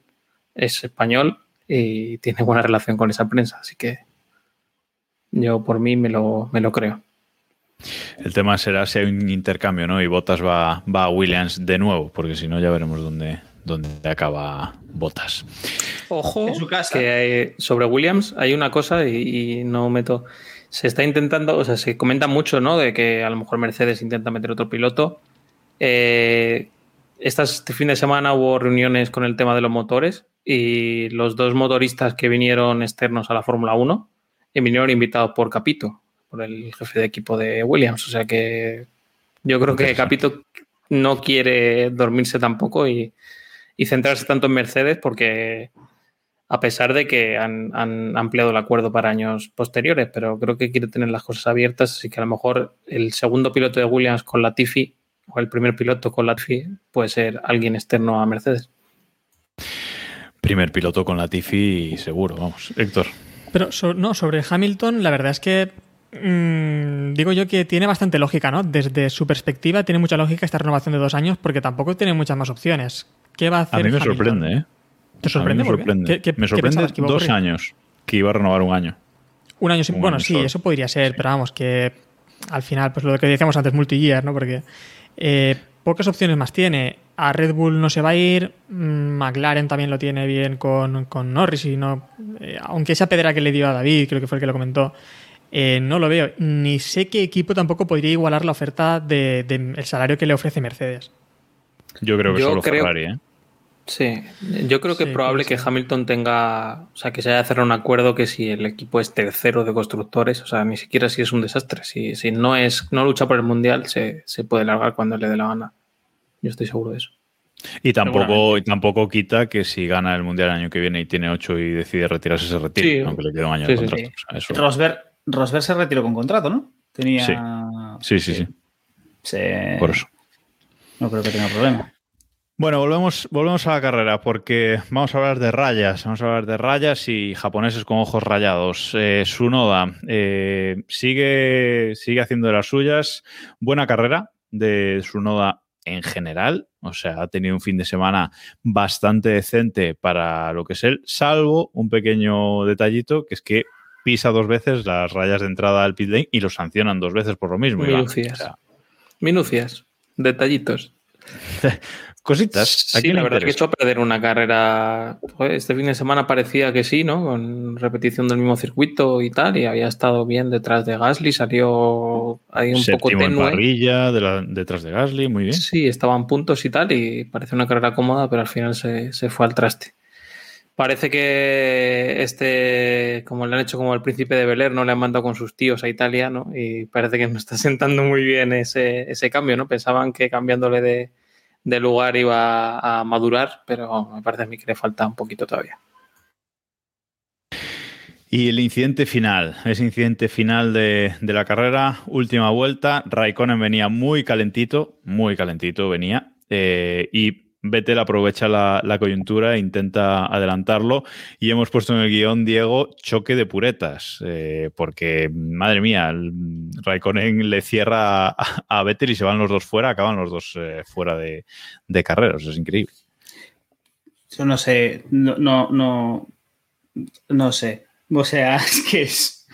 es español y tiene buena relación con esa prensa, así que yo por mí me lo, me lo creo. El tema será si hay un intercambio, ¿no? Y Botas va, va a Williams de nuevo, porque si no ya veremos dónde, dónde acaba Botas. Ojo, en su casa. que sobre Williams hay una cosa y, no meto. Se está intentando, o sea, se comenta mucho, ¿no? De que a lo mejor Mercedes intenta meter otro piloto. Eh, este fin de semana hubo reuniones con el tema de los motores y los dos motoristas que vinieron externos a la Fórmula 1 y vinieron invitados por Capito, por el jefe de equipo de Williams. O sea que yo creo que Capito no quiere dormirse tampoco y, centrarse tanto en Mercedes porque a pesar de que han, ampliado el acuerdo para años posteriores, pero creo que quiere tener las cosas abiertas, así que a lo mejor el segundo piloto de Williams con Latifi o el primer piloto con Latifi puede ser alguien externo a Mercedes. Primer piloto con Latifi seguro, vamos. Héctor. Pero no, sobre Hamilton, la verdad es que mm, digo yo que tiene bastante lógica, ¿no? Desde su perspectiva tiene mucha lógica esta renovación de dos años porque tampoco tiene muchas más opciones. ¿Qué va a hacer? A mí me sorprende, ¿eh? ¿Te sorprende? me sorprende. me sorprende dos años que iba a renovar un año. Un año, sin... bueno, sí, eso podría ser, pero vamos, que al final, pues lo que decíamos antes, multi-year, ¿no? Porque eh, pocas opciones más tiene. A Red Bull no se va a ir, mm, McLaren también lo tiene bien con, Norris y no, eh, aunque esa pedra que le dio a David, creo que fue el que lo comentó, eh, no lo veo. Ni sé qué equipo tampoco podría igualar la oferta del de, salario que le ofrece Mercedes. Yo creo que solo Ferrari, ¿eh? Sí, yo creo que es probable que Hamilton tenga, o sea, que se haya cerrado un acuerdo que si el equipo es tercero de constructores, o sea, ni siquiera si es un desastre, si, si no es, no lucha por el mundial, se, se puede largar cuando le dé la gana. Yo estoy seguro de eso. Y tampoco, y tampoco quita que si gana el Mundial el año que viene y tiene 8 y decide retirarse, se retire, aunque le quede un año de contrato. Rosberg, se retiró con contrato, ¿no? Tenía. Sí, sí, sí. sí. Por eso. No creo que tenga problema. Bueno, volvemos, volvemos a la carrera porque vamos a hablar de rayas, vamos a hablar de rayas y japoneses con ojos rayados. Eh, Sunoda eh, sigue, sigue haciendo de las suyas. Buena carrera de Sunoda en general, o sea, ha tenido un fin de semana bastante decente para lo que es él, salvo un pequeño detallito, que es que pisa dos veces las rayas de entrada al pit lane y lo sancionan dos veces por lo mismo. Minucias. Minucias, detallitos. (laughs) cositas. Sí, la verdad es que echó a perder una carrera. Este fin de semana parecía que sí, ¿no? Con repetición del mismo circuito y tal, y había estado bien detrás de Gasly, salió ahí un poco tenue. en parrilla detrás de Gasly, muy bien. Sí, estaban puntos y tal, y parece una carrera cómoda, pero al final se, se fue al traste. Parece que este, como le han hecho como el príncipe de Bel no le han mandado con sus tíos a Italia, ¿no? Y parece que no está sentando muy bien ese, ese cambio, ¿no? Pensaban que cambiándole de, de lugar iba a madurar, pero me parece a mí que le falta un poquito todavía. Y el incidente final, ese incidente final de, de, la carrera, última vuelta, Raikkonen venía muy calentito, muy calentito venía, eh, y Vettel aprovecha la, coyuntura e intenta adelantarlo. Y hemos puesto en el guion, Diego, choque de puretas, eh, porque, madre mía, Raikkonen le cierra a, a, Vettel y se van los dos fuera, acaban los dos eh, fuera de, carreras. Es increíble. Yo no sé, no, no, no, no sé. O sea, (laughs) es que es.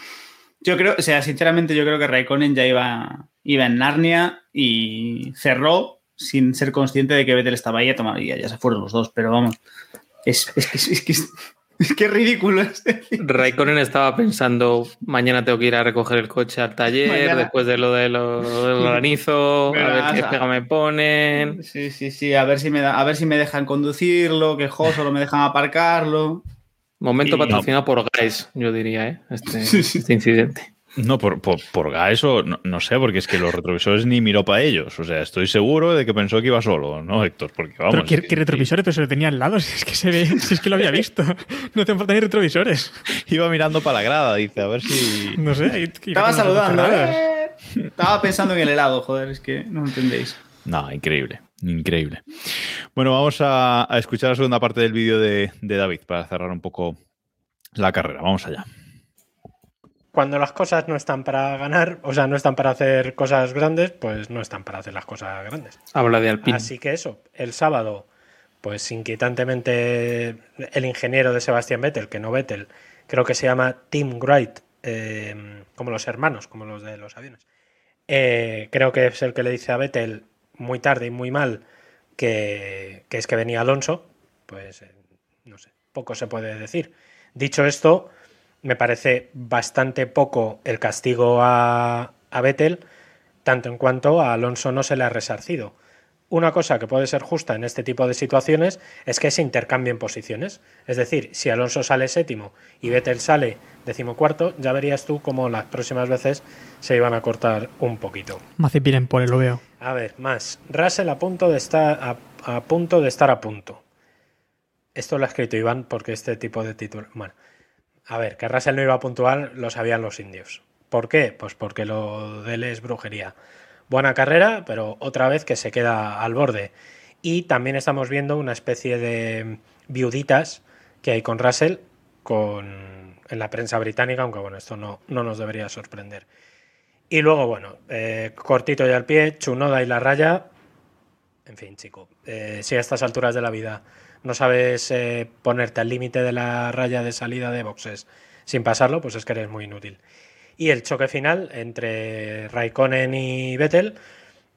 Yo creo, o sea, sinceramente, yo creo que Raikkonen ya iba, iba en Narnia y cerró sin ser consciente de que Vettel estaba ahí a tomar, ya, ya se fueron los dos, pero vamos, es, es, es, que es (laughs) que ridículo. Es Raikkonen estaba pensando, mañana tengo que ir a recoger el coche al taller, después de lo, de lo del (laughs) granizo, a ver qué pega me ponen. Sí, sí, sí, a ver si me, da, a ver si me dejan conducirlo, que solo me dejan aparcarlo. Momento patrocinado por Guys, yo diría, ¿eh? este, (laughs) este incidente. No, por, por, por eso no, no, sé, porque es que los retrovisores ni miró para ellos. O sea, estoy seguro de que pensó que iba solo, ¿no, Héctor? Porque vamos. ¿Pero qué, qué retrovisores? Pero se lo tenía al lado, (laughs) si es que se ve, si es que lo había visto. (laughs) No te falta ni retrovisores. Iba mirando para la grada, dice, a ver si. No sé. Estaba saludando, ¿eh? Estaba pensando en el helado, joder, es que no entendéis. No, increíble, increíble. Bueno, vamos a, a escuchar la segunda parte del vídeo de, de David para cerrar un poco la carrera. Vamos allá cuando las cosas no están para ganar, o sea, no están para hacer cosas grandes, pues no están para hacer las cosas grandes. Habla de Alpine. Así que eso, el sábado, pues inquietantemente el ingeniero de Sebastián Vettel, que no Vettel, creo que se llama Tim Wright, eh, como los hermanos, como los de los aviones. Eh, creo que es el que le dice a Vettel muy tarde y muy mal que, que es que venía Alonso, pues eh, no sé, poco se puede decir. Dicho esto, me parece bastante poco el castigo a, a Vettel, tanto en cuanto a Alonso no se le ha resarcido. Una cosa que puede ser justa en este tipo de situaciones es que se intercambien posiciones. Es decir, si Alonso sale séptimo y Vettel sale decimocuarto, ya verías tú cómo las próximas veces se iban a cortar un poquito. Mazepin en pole, lo veo. A ver, más. Russell a punto de estar a, a punto de estar a punto. Esto lo ha escrito Iván porque este tipo de título. Bueno, a ver, que Russell no iba a puntuar lo sabían los indios. ¿Por qué? Pues porque lo de él es brujería. Buena carrera, pero otra vez que se queda al borde. Y también estamos viendo una especie de viuditas que hay con Russell con, en la prensa británica, aunque bueno, esto no, no nos debería sorprender. Y luego, bueno, eh, cortito y al pie, Chunoda y la raya. En fin, chico, eh, si a estas alturas de la vida no sabes eh, ponerte al límite de la raya de salida de boxes sin pasarlo, pues es que eres muy inútil. Y el choque final entre Raikkonen y Vettel,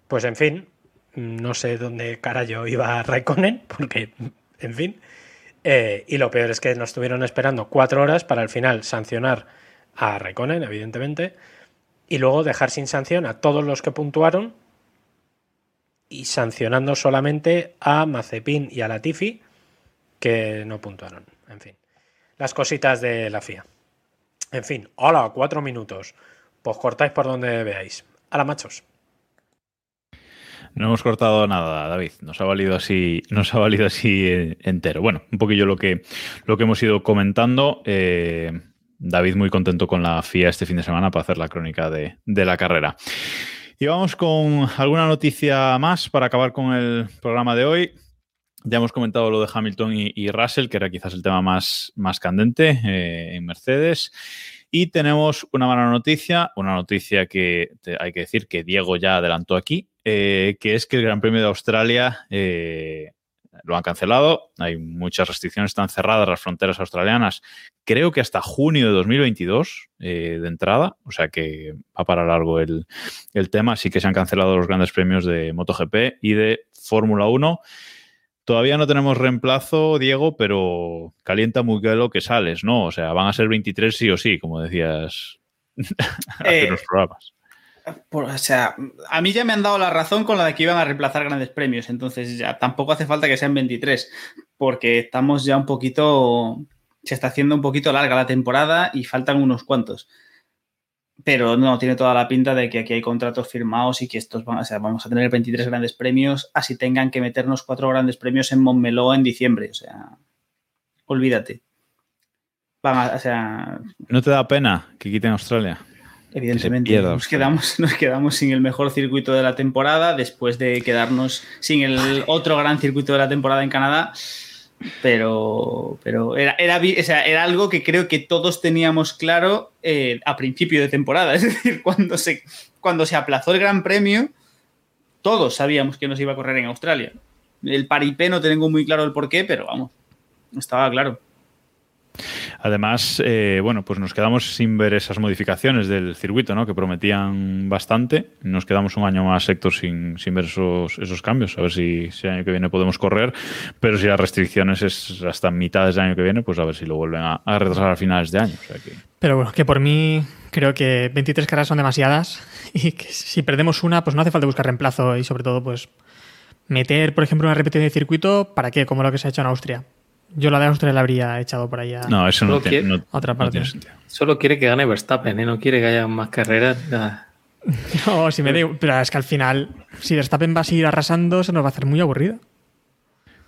pues en fin, no sé dónde carajo iba Raikkonen, (laughs) porque, en fin. Eh, y lo peor es que nos estuvieron esperando cuatro horas para al final sancionar a Raikkonen, evidentemente, y luego dejar sin sanción a todos los que puntuaron y sancionando solamente a Mazepin y a Latifi, que no puntuaron. En fin, las cositas de la FIA. En fin, hola, cuatro minutos. Pues cortáis por donde veáis. la machos. No hemos cortado nada, David. Nos ha valido así, nos ha valido así entero. Bueno, un poquillo lo que, lo que hemos ido comentando. Eh, David muy contento con la FIA este fin de semana para hacer la crónica de, de la carrera. Y vamos con alguna noticia más para acabar con el programa de hoy. Ya hemos comentado lo de Hamilton y, Russell, que era quizás el tema más, más candente eh, en Mercedes. Y tenemos una mala noticia, una noticia que hay que decir que Diego ya adelantó aquí, eh, que es que el Gran Premio de Australia eh, lo han cancelado. Hay muchas restricciones, están cerradas las fronteras australianas, creo que hasta junio de 2022 de entrada, o sea que va para largo el, el tema. Así que se han cancelado los grandes premios de MotoGP y de Fórmula 1. Todavía no tenemos reemplazo, Diego, pero calienta muy lo que sales, ¿no? O sea, van a ser 23 sí o sí, como decías (laughs) hace Eh, unos programas. Por- o sea, a mí ya me han dado la razón con la de que iban a reemplazar grandes premios, entonces ya tampoco hace falta que sean 23, porque estamos ya un poquito, se está haciendo un poquito larga la temporada y faltan unos cuantos. Pero no, tiene toda la pinta de que aquí hay contratos firmados y que estos van, o sea, vamos a tener 23 grandes premios, así tengan que meternos cuatro grandes premios en Montmeló en diciembre, o sea, olvídate. Van a- o sea, ¿No te da pena que quiten Australia? Evidentemente, pierda nos Australia. quedamos, (laughs) nos quedamos sin el mejor circuito de la temporada después de quedarnos sin el otro gran circuito de la temporada en Canadá. Pero, pero era, era, o sea, era algo que creo que todos teníamos claro eh, a principio de temporada. (laughs) Es decir, cuando se, cuando se aplazó el Gran Premio, todos sabíamos que nos iba a correr en Australia. El paripé no tengo muy claro el porqué, pero vamos, estaba claro. Además, eh, bueno, pues nos quedamos sin ver esas modificaciones del circuito, ¿no? Que prometían bastante. Nos quedamos un año más, Héctor, sin, sin ver esos, esos cambios. A ver si, el año que viene podemos correr. Pero si las restricciones es hasta mitades del año que viene, pues a ver si lo vuelven a, retrasar a finales de año. Pero bueno, que por mí creo que 23 carreras son demasiadas (laughs) y que si perdemos una, pues no hace falta buscar reemplazo y sobre todo, pues meter, por ejemplo, una repetición de circuito, ¿para qué? Como lo que se ha hecho en Austria. Yo la de Austria la habría echado por allá. No, eso no, tiene, quiere- no- Otra no parte. tiene sentido. Solo quiere que gane Verstappen, ¿eh? no quiere que haya más carreras. nada. (laughs) No, si me digo, pero es que al final, si Verstappen va a seguir arrasando, se nos va a hacer muy aburrido.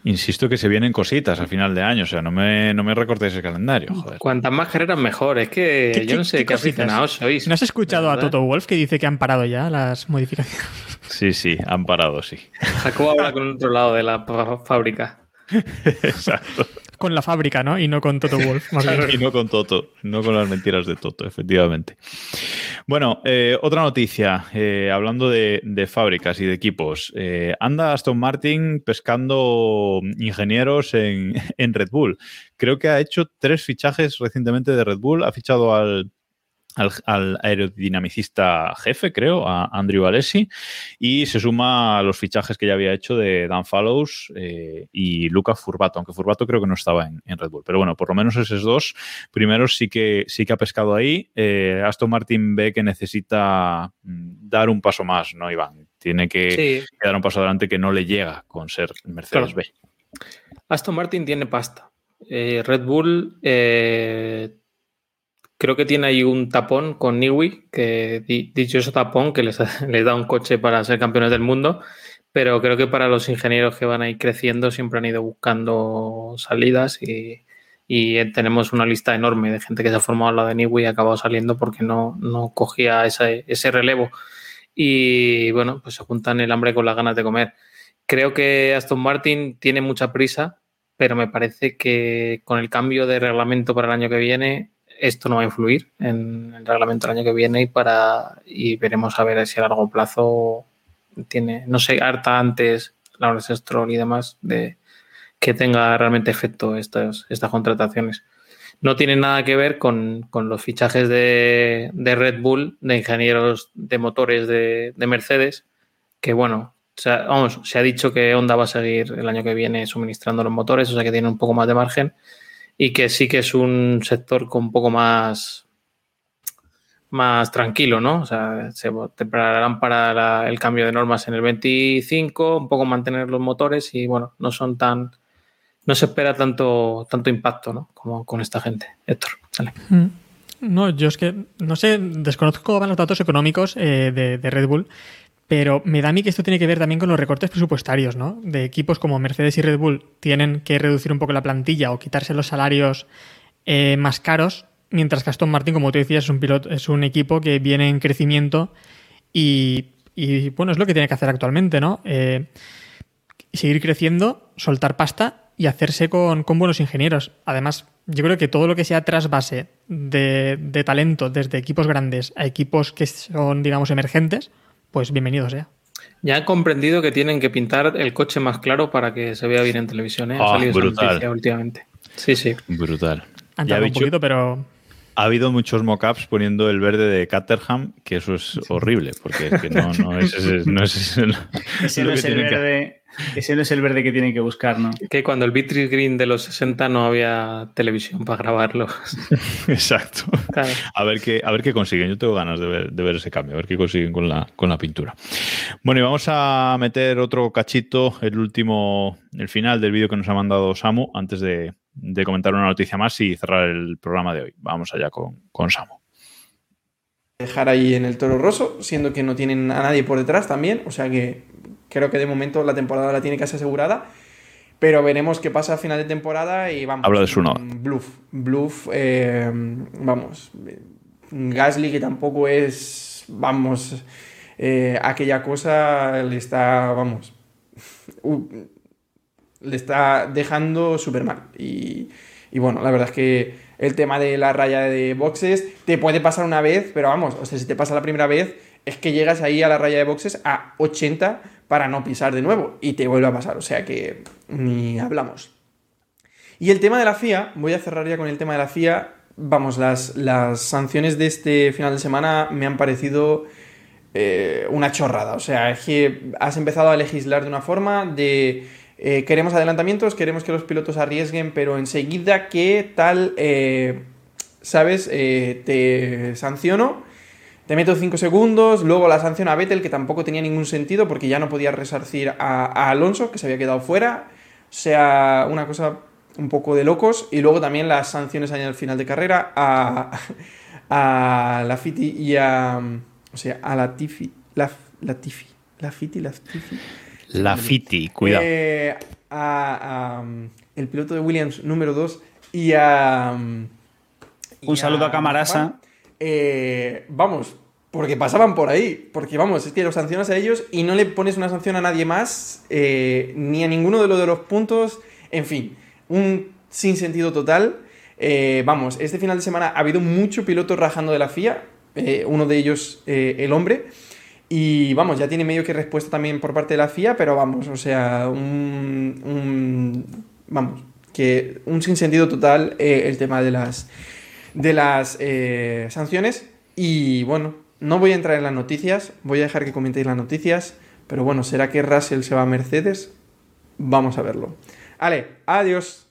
Insisto que se vienen cositas a final de año. O sea, no me, no me recortéis el calendario. Joder. Cuantas más carreras, mejor. Es que ¿Qué- yo no sé qué qué, aficionados sois. ¿No has escuchado a. Toto Wolf que dice que han parado ya las modificaciones? Sí, sí, han parado, sí. Jacobo habla con otro lado de la fábrica. Exacto. Con la fábrica, ¿no? Y no con Toto Wolf. más bien. Y no con Toto, no con las mentiras de Toto, efectivamente. Bueno, eh, otra noticia, eh, hablando de, de fábricas y de equipos. Eh, anda Aston Martin pescando ingenieros en, (laughs) en Red Bull. Creo que ha hecho tres fichajes recientemente de Red Bull. Ha fichado al, al, al aerodinamicista jefe, creo, a Andrew Alessi, y se suma a los fichajes que ya había hecho de Dan Fallows eh, y Luca Furbato, aunque Furbato creo que no estaba en, en Red Bull. Pero bueno, por lo menos esos dos primeros sí que, sí que ha pescado ahí. Eh, Aston Martin ve que necesita mm, dar un paso más, ¿no, Iván? Tiene que, Sí. que dar un paso adelante que no le llega con ser Mercedes Claro. B. Aston Martin tiene pasta. Eh, Red Bull eh, creo que tiene ahí un tapón con Niwi, que di- dichoso tapón que les, (laughs) les da un coche para ser campeones del mundo, pero creo que para los ingenieros que van a ir creciendo siempre han ido buscando salidas y, eh, tenemos una lista enorme de gente que se ha formado al lado de Niwi y ha acabado saliendo porque no, no cogía ese, ese relevo. Y bueno, pues se juntan el hambre con las ganas de comer. Creo que Aston Martin tiene mucha prisa, pero me parece que con el cambio de reglamento para el año que viene, esto no va a influir en el reglamento del año que viene y para y veremos a ver si a largo plazo tiene, no sé, harta antes Lawrence Stroll y demás de que tenga realmente efecto estas, estas contrataciones. No tiene nada que ver con, con los fichajes de, de Red Bull, de ingenieros de motores de, de Mercedes, que bueno, vamos, se ha dicho que Honda va a seguir el año que viene suministrando los motores, o sea que tiene un poco más de margen y que sí que es un sector con un poco más más tranquilo, ¿no? O sea, se prepararán para el cambio de normas en el 25, un poco mantener los motores y bueno, no son tan no se espera tanto tanto impacto, ¿no? Como con esta gente. Héctor, dale. Mm. No, yo es que no sé, desconozco los datos económicos eh, de Red Bull, pero me da a mí que esto tiene que ver también con los recortes presupuestarios, ¿no? De equipos como Mercedes y Red Bull tienen que reducir un poco la plantilla o quitarse los salarios eh, más caros, mientras que Aston Martin, como tú decías, es un piloto, es un equipo que viene en crecimiento y, bueno, es lo que tiene que hacer actualmente, ¿no? Eh, seguir creciendo, soltar pasta y hacerse con, buenos ingenieros. Además, yo creo que todo lo que sea trasvase de talento desde equipos grandes a equipos que son, digamos, emergentes, pues bienvenido sea. Ya han comprendido que tienen que pintar el coche más claro para que se vea bien en televisión. ¿eh? Ha Oh, salido esa brutal. noticia últimamente. Sí, sí. Brutal. Han Ya tardado he un dicho- poquito, pero Ha habido muchos mockups poniendo el verde de Caterham, que eso es horrible, porque es que no, no es (laughs) ese- no es ese- no es el verde. Ese no es el verde que tienen que buscar, ¿no? Que cuando el Beatrice Green de los 60 no había televisión para grabarlo. (laughs) Exacto. Claro. A ver qué, a ver qué consiguen. Yo tengo ganas de ver, de ver ese cambio, a ver qué consiguen con la, con la pintura. Bueno, y vamos a meter otro cachito, el último, el final del vídeo que nos ha mandado Samu, antes de, de comentar una noticia más y cerrar el programa de hoy. Vamos allá con, con Samu. dejar ahí en el Toro Rosso, siendo que no tienen a nadie por detrás también, o sea que creo que de momento la temporada la tiene casi asegurada, pero veremos qué pasa a final de temporada y vamos. Habla de su no. Bluff, bluff, eh, vamos, Gasly que tampoco es, vamos, eh, aquella cosa le está, vamos, (laughs) le está dejando súper mal. Y, y bueno, la verdad es que el tema de la raya de boxes te puede pasar una vez, pero vamos, o sea, si te pasa la primera vez, es que llegas ahí a la raya de boxes a 80 para no pisar de nuevo y te vuelve a pasar, o sea que ni hablamos. Y el tema de la FIA, voy a cerrar ya con el tema de la FIA. Vamos, las, las sanciones de este final de semana me han parecido eh, una chorrada. O sea, es que has empezado a legislar de una forma de eh, queremos adelantamientos, queremos que los pilotos arriesguen, pero enseguida que tal, eh, ¿sabes? Te sanciono, te meto 5 segundos, luego la sanción a Vettel, que tampoco tenía ningún sentido porque ya no podía resarcir a, a Alonso, que se había quedado fuera. O sea, una cosa un poco de locos. Y luego también las sanciones ahí al final de carrera a, a la Fiti y a. O sea, a la Tifi. La, la Tifi. La Fiti, la Tifi. La Fiti, cuidado. Eh, a, a, el piloto de Williams número 2 y a. y Un saludo a Camarasa. Juan. Eh, vamos, porque pasaban por ahí. Porque vamos, es que los sancionas a ellos y no le pones una sanción a nadie más, eh, ni a ninguno de los de los puntos. En fin, un sinsentido total. Eh, vamos, este final de semana ha habido mucho piloto rajando de la FIA. uno de ellos, el hombre. Y vamos, ya tiene medio que respuesta también por parte de la FIA, pero vamos, o sea, un. un- vamos, que un sinsentido total el tema de las, de las eh, sanciones. Y bueno, no voy a entrar en las noticias, voy a dejar que comentéis las noticias, pero bueno, ¿será que Russell se va a Mercedes? Vamos a verlo. Vale, adiós.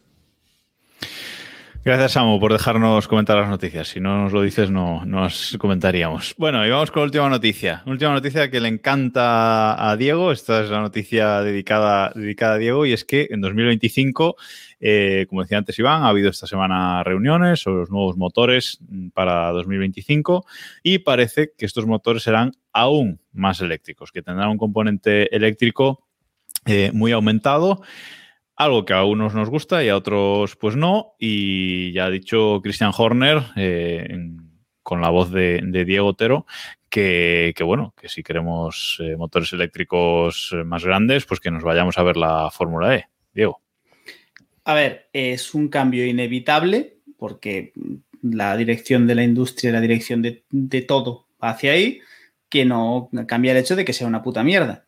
Gracias, Samu, por dejarnos comentar las noticias. Si no nos lo dices, no nos comentaríamos. Bueno, y vamos con la última noticia. Última noticia que le encanta a Diego. Esta es la noticia dedicada, dedicada a Diego y es que en 2025, eh, como decía antes Iván, ha habido esta semana reuniones sobre los nuevos motores mm, para 2025 y parece que estos motores serán aún más eléctricos, que tendrán un componente eléctrico eh, muy aumentado. Algo que a unos nos gusta y a otros pues no. Y ya ha dicho Christian Horner eh, en- con la voz de, Diego Otero que, bueno, que si queremos eh, motores eléctricos más grandes, pues que nos vayamos a ver la Fórmula E. Diego. A ver, es un cambio inevitable porque la dirección de la industria, la dirección de, todo va hacia ahí, que no cambia el hecho de que sea una puta mierda.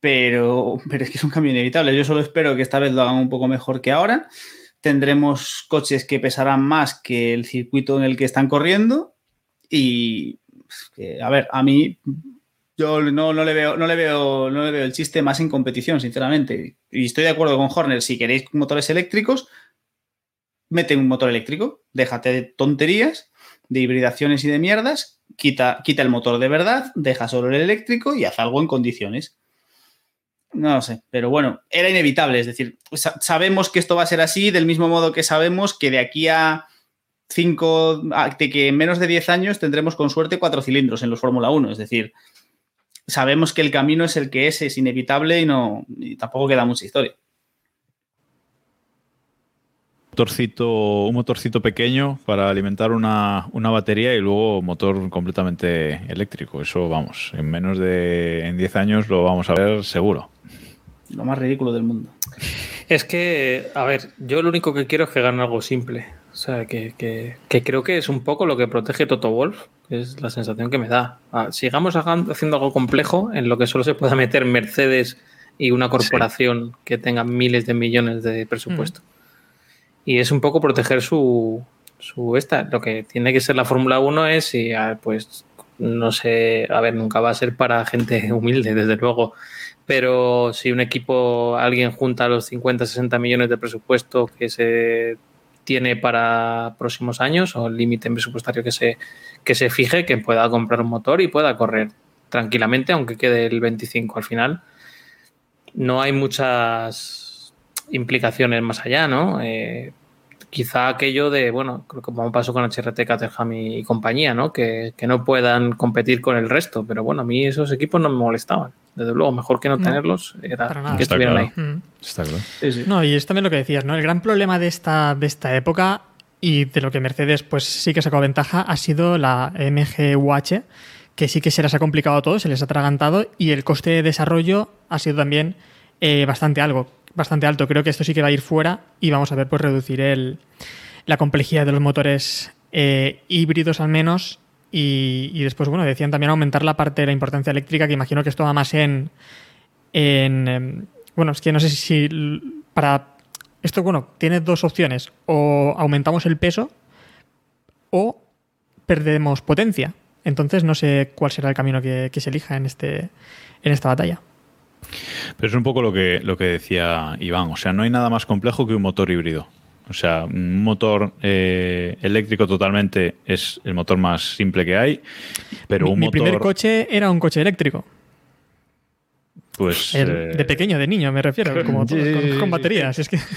Pero, pero es que es un cambio inevitable. Yo solo espero que esta vez lo hagan un poco mejor que ahora. Tendremos coches que pesarán más que el circuito en el que están corriendo. Y, pues, a ver, a mí yo no, no le veo, no, le veo, no le veo el chiste más en competición, sinceramente. Y estoy de acuerdo con Horner. Si queréis motores eléctricos, mete un motor eléctrico. Déjate de tonterías, de hibridaciones y de mierdas. Quita, quita el motor de verdad, deja solo el eléctrico y haz algo en condiciones. No lo sé, pero bueno, era inevitable. Es decir, sa- sabemos que esto va a ser así, del mismo modo que sabemos que de aquí a 5, de que en menos de 10 años tendremos con suerte cuatro cilindros en los Fórmula 1. Es decir, sabemos que el camino es el que es, es inevitable y no y tampoco queda mucha historia. Motorcito, un motorcito pequeño para alimentar una, una batería y luego motor completamente eléctrico. Eso vamos, en menos de en 10 años lo vamos a ver seguro. Lo más ridículo del mundo. Es que, a ver, yo lo único que quiero es que gane algo simple. O sea, que, que- que creo que es un poco lo que protege Toto Wolf, es la sensación que me da. Ah, sigamos haciendo algo complejo en lo que solo se pueda meter Mercedes y una corporación que tenga miles de millones de presupuesto. Y es un poco proteger su, su esta. Lo que tiene que ser la Fórmula 1 es si, ah, pues no sé, a ver, nunca va a ser para gente (laughs) humilde, desde luego, pero si un equipo, alguien junta los 50, 60 millones de presupuesto que se tiene para próximos años o el límite presupuestario que se, que se fije, que pueda comprar un motor y pueda correr tranquilamente, aunque quede el 25 al final. No hay muchas implicaciones más allá, ¿no? Eh, quizá aquello de, bueno, creo que como pasó con HRT, Caterham y, compañía, ¿no? Que, que, no puedan competir con el resto. Pero bueno, a mí esos equipos no me molestaban. Desde luego, mejor que no, tenerlos era que estuvieran ahí. Mm. Está claro. Sí, sí. No, y es también lo que decías, ¿no? El gran problema de esta, de esta época y de lo que Mercedes pues sí que sacó ventaja ha sido la MGUH, que sí que se les ha complicado todo, se les ha atragantado y el coste de desarrollo ha sido también eh, bastante algo bastante alto. Creo que esto sí que va a ir fuera y vamos a ver pues reducir el, la complejidad de los motores eh, híbridos al menos y, después, bueno, decían también aumentar la parte de la importancia eléctrica, que imagino que esto va más en, en em, bueno, es que no sé si para esto, bueno, tiene dos opciones, o aumentamos el peso o perdemos potencia. Entonces no sé cuál será el camino que, que se elija en, este, en esta batalla. Pero es un poco lo que, lo que decía Iván. O sea, no hay nada más complejo que un motor híbrido. O sea, un motor eh, eléctrico totalmente es el motor más simple que hay. Pero mi, un mi primer coche era un coche eléctrico. Pues. El, de pequeño, de niño, me refiero, (laughs) como con, con, baterías. Es que... (laughs)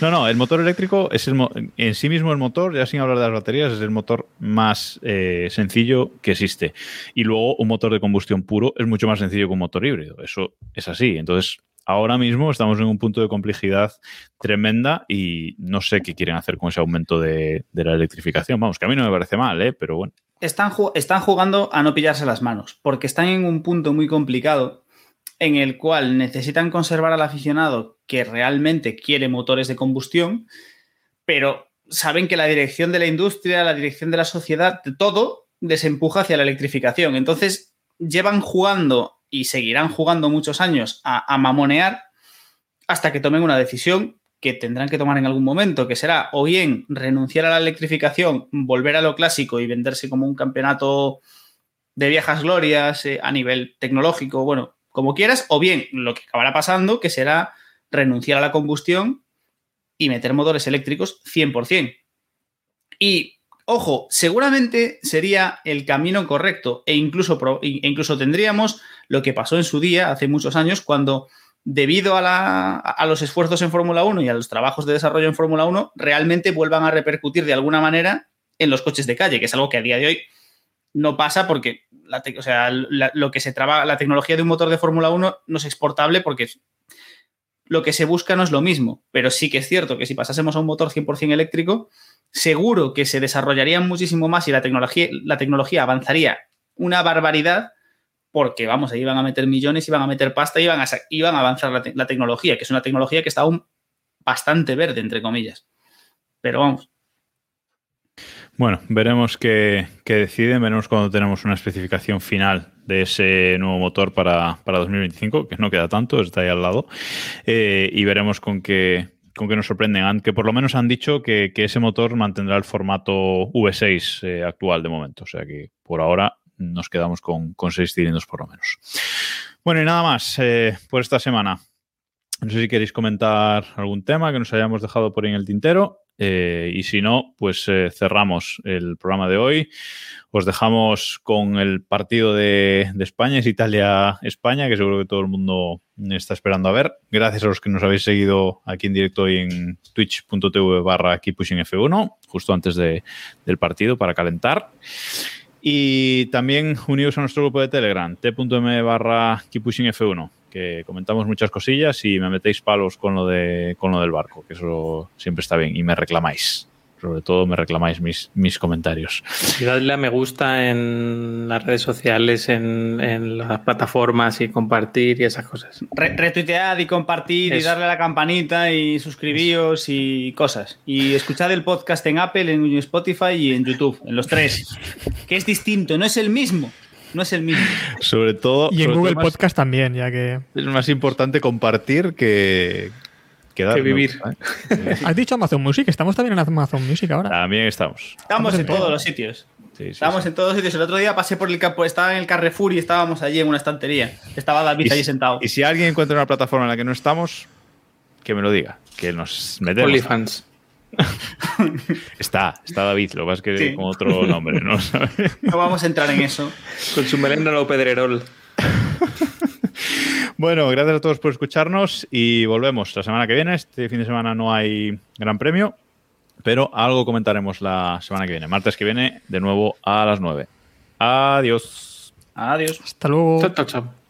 No, no, el motor eléctrico es el en sí mismo el motor, ya sin hablar de las baterías, es el motor más eh, sencillo que existe. Y luego un motor de combustión puro es mucho más sencillo que un motor híbrido. Eso es así. Entonces, ahora mismo estamos en un punto de complejidad tremenda y no sé qué quieren hacer con ese aumento de, de la electrificación. Vamos, que a mí no me parece mal, ¿eh? pero bueno. Están, están jugando a no pillarse las manos, porque están en un punto muy complicado en el cual necesitan conservar al aficionado que realmente quiere motores de combustión, pero saben que la dirección de la industria, la dirección de la sociedad, de todo desempuja hacia la electrificación. Entonces, llevan jugando y seguirán jugando muchos años a, mamonear hasta que tomen una decisión que tendrán que tomar en algún momento, que será o bien renunciar a la electrificación, volver a lo clásico y venderse como un campeonato de viejas glorias eh, a nivel tecnológico, bueno, como quieras, o bien lo que acabará pasando, que será renunciar a la combustión y meter motores eléctricos 100%. Y, ojo, seguramente sería el camino correcto e incluso, e incluso tendríamos lo que pasó en su día, hace muchos años, cuando debido a, la, a los esfuerzos en Fórmula 1 y a los trabajos de desarrollo en Fórmula 1, realmente vuelvan a repercutir de alguna manera en los coches de calle, que es algo que a día de hoy no pasa porque la lo que se trabaja, la tecnología de un motor de Fórmula 1 no es exportable porque lo que se busca no es lo mismo. Pero sí que es cierto que si pasásemos a un motor 100% eléctrico, seguro que se desarrollaría muchísimo más y la tecnología, la tecnología avanzaría una barbaridad porque, vamos, ahí iban a meter millones, iban a meter pasta, iban a, iban a avanzar la tecnología, que es una tecnología que está aún bastante verde, entre comillas. Pero vamos, bueno, veremos qué, qué, deciden, veremos cuando tenemos una especificación final de ese nuevo motor para, para 2025, que no queda tanto, está ahí al lado, eh, y veremos con qué, con qué nos sorprenden, que por lo menos han dicho que, que ese motor mantendrá el formato V6 eh, actual de momento, o sea que por ahora nos quedamos con, con seis cilindros por lo menos. Bueno, y nada más eh, por esta semana. No sé si queréis comentar algún tema que nos hayamos dejado por ahí en el tintero. Eh, y si no, pues eh, cerramos el programa de hoy. Os dejamos con el partido de, España, es Italia-España, que seguro que todo el mundo está esperando a ver. Gracias a los que nos habéis seguido aquí en directo y en twitch.tv barra F1, justo antes de, del partido para calentar. Y también unidos a nuestro grupo de Telegram, t.m barra F1 que comentamos muchas cosillas y me metéis palos con lo, de, con lo del barco, que eso siempre está bien, y me reclamáis. Sobre todo me reclamáis mis, mis comentarios. Y dadle a me gusta en las redes sociales, en, en las plataformas y compartir y esas cosas. Re retuitead y compartir eso. y darle a la campanita y suscribíos eso. y cosas. Y escuchad el podcast en Apple, en Spotify y en YouTube, en los tres. que es distinto, no es el mismo no es el mismo. Sobre todo. Y en Google más, Podcast también, ya que. Es más importante compartir que. Que, dar, que vivir. ¿eh? (laughs) Has dicho Amazon Music, estamos también en Amazon Music ahora. También estamos. Estamos en todos los sitios. Sí, sí, estábamos sí. en todos sitios. El otro día pasé por el campo, estaba en el Carrefour y estábamos allí en una estantería. Estaba David allí si- sentado. Y si alguien encuentra una plataforma en la que no estamos, que me lo diga, que nos metemos. OnlyFans. (laughs) Está, está David, lo que pasa es que Sí. con otro nombre, ¿no? ¿Sabes? (laughs) No vamos a entrar en eso. Con su melena lo pedrerol. (laughs) Bueno, gracias a todos por escucharnos y volvemos la semana que viene. Este fin de semana no hay gran premio, pero algo comentaremos la semana que viene. Martes que viene, de nuevo a las 9. Adiós. Adiós. Hasta luego. Chao, chao, chao.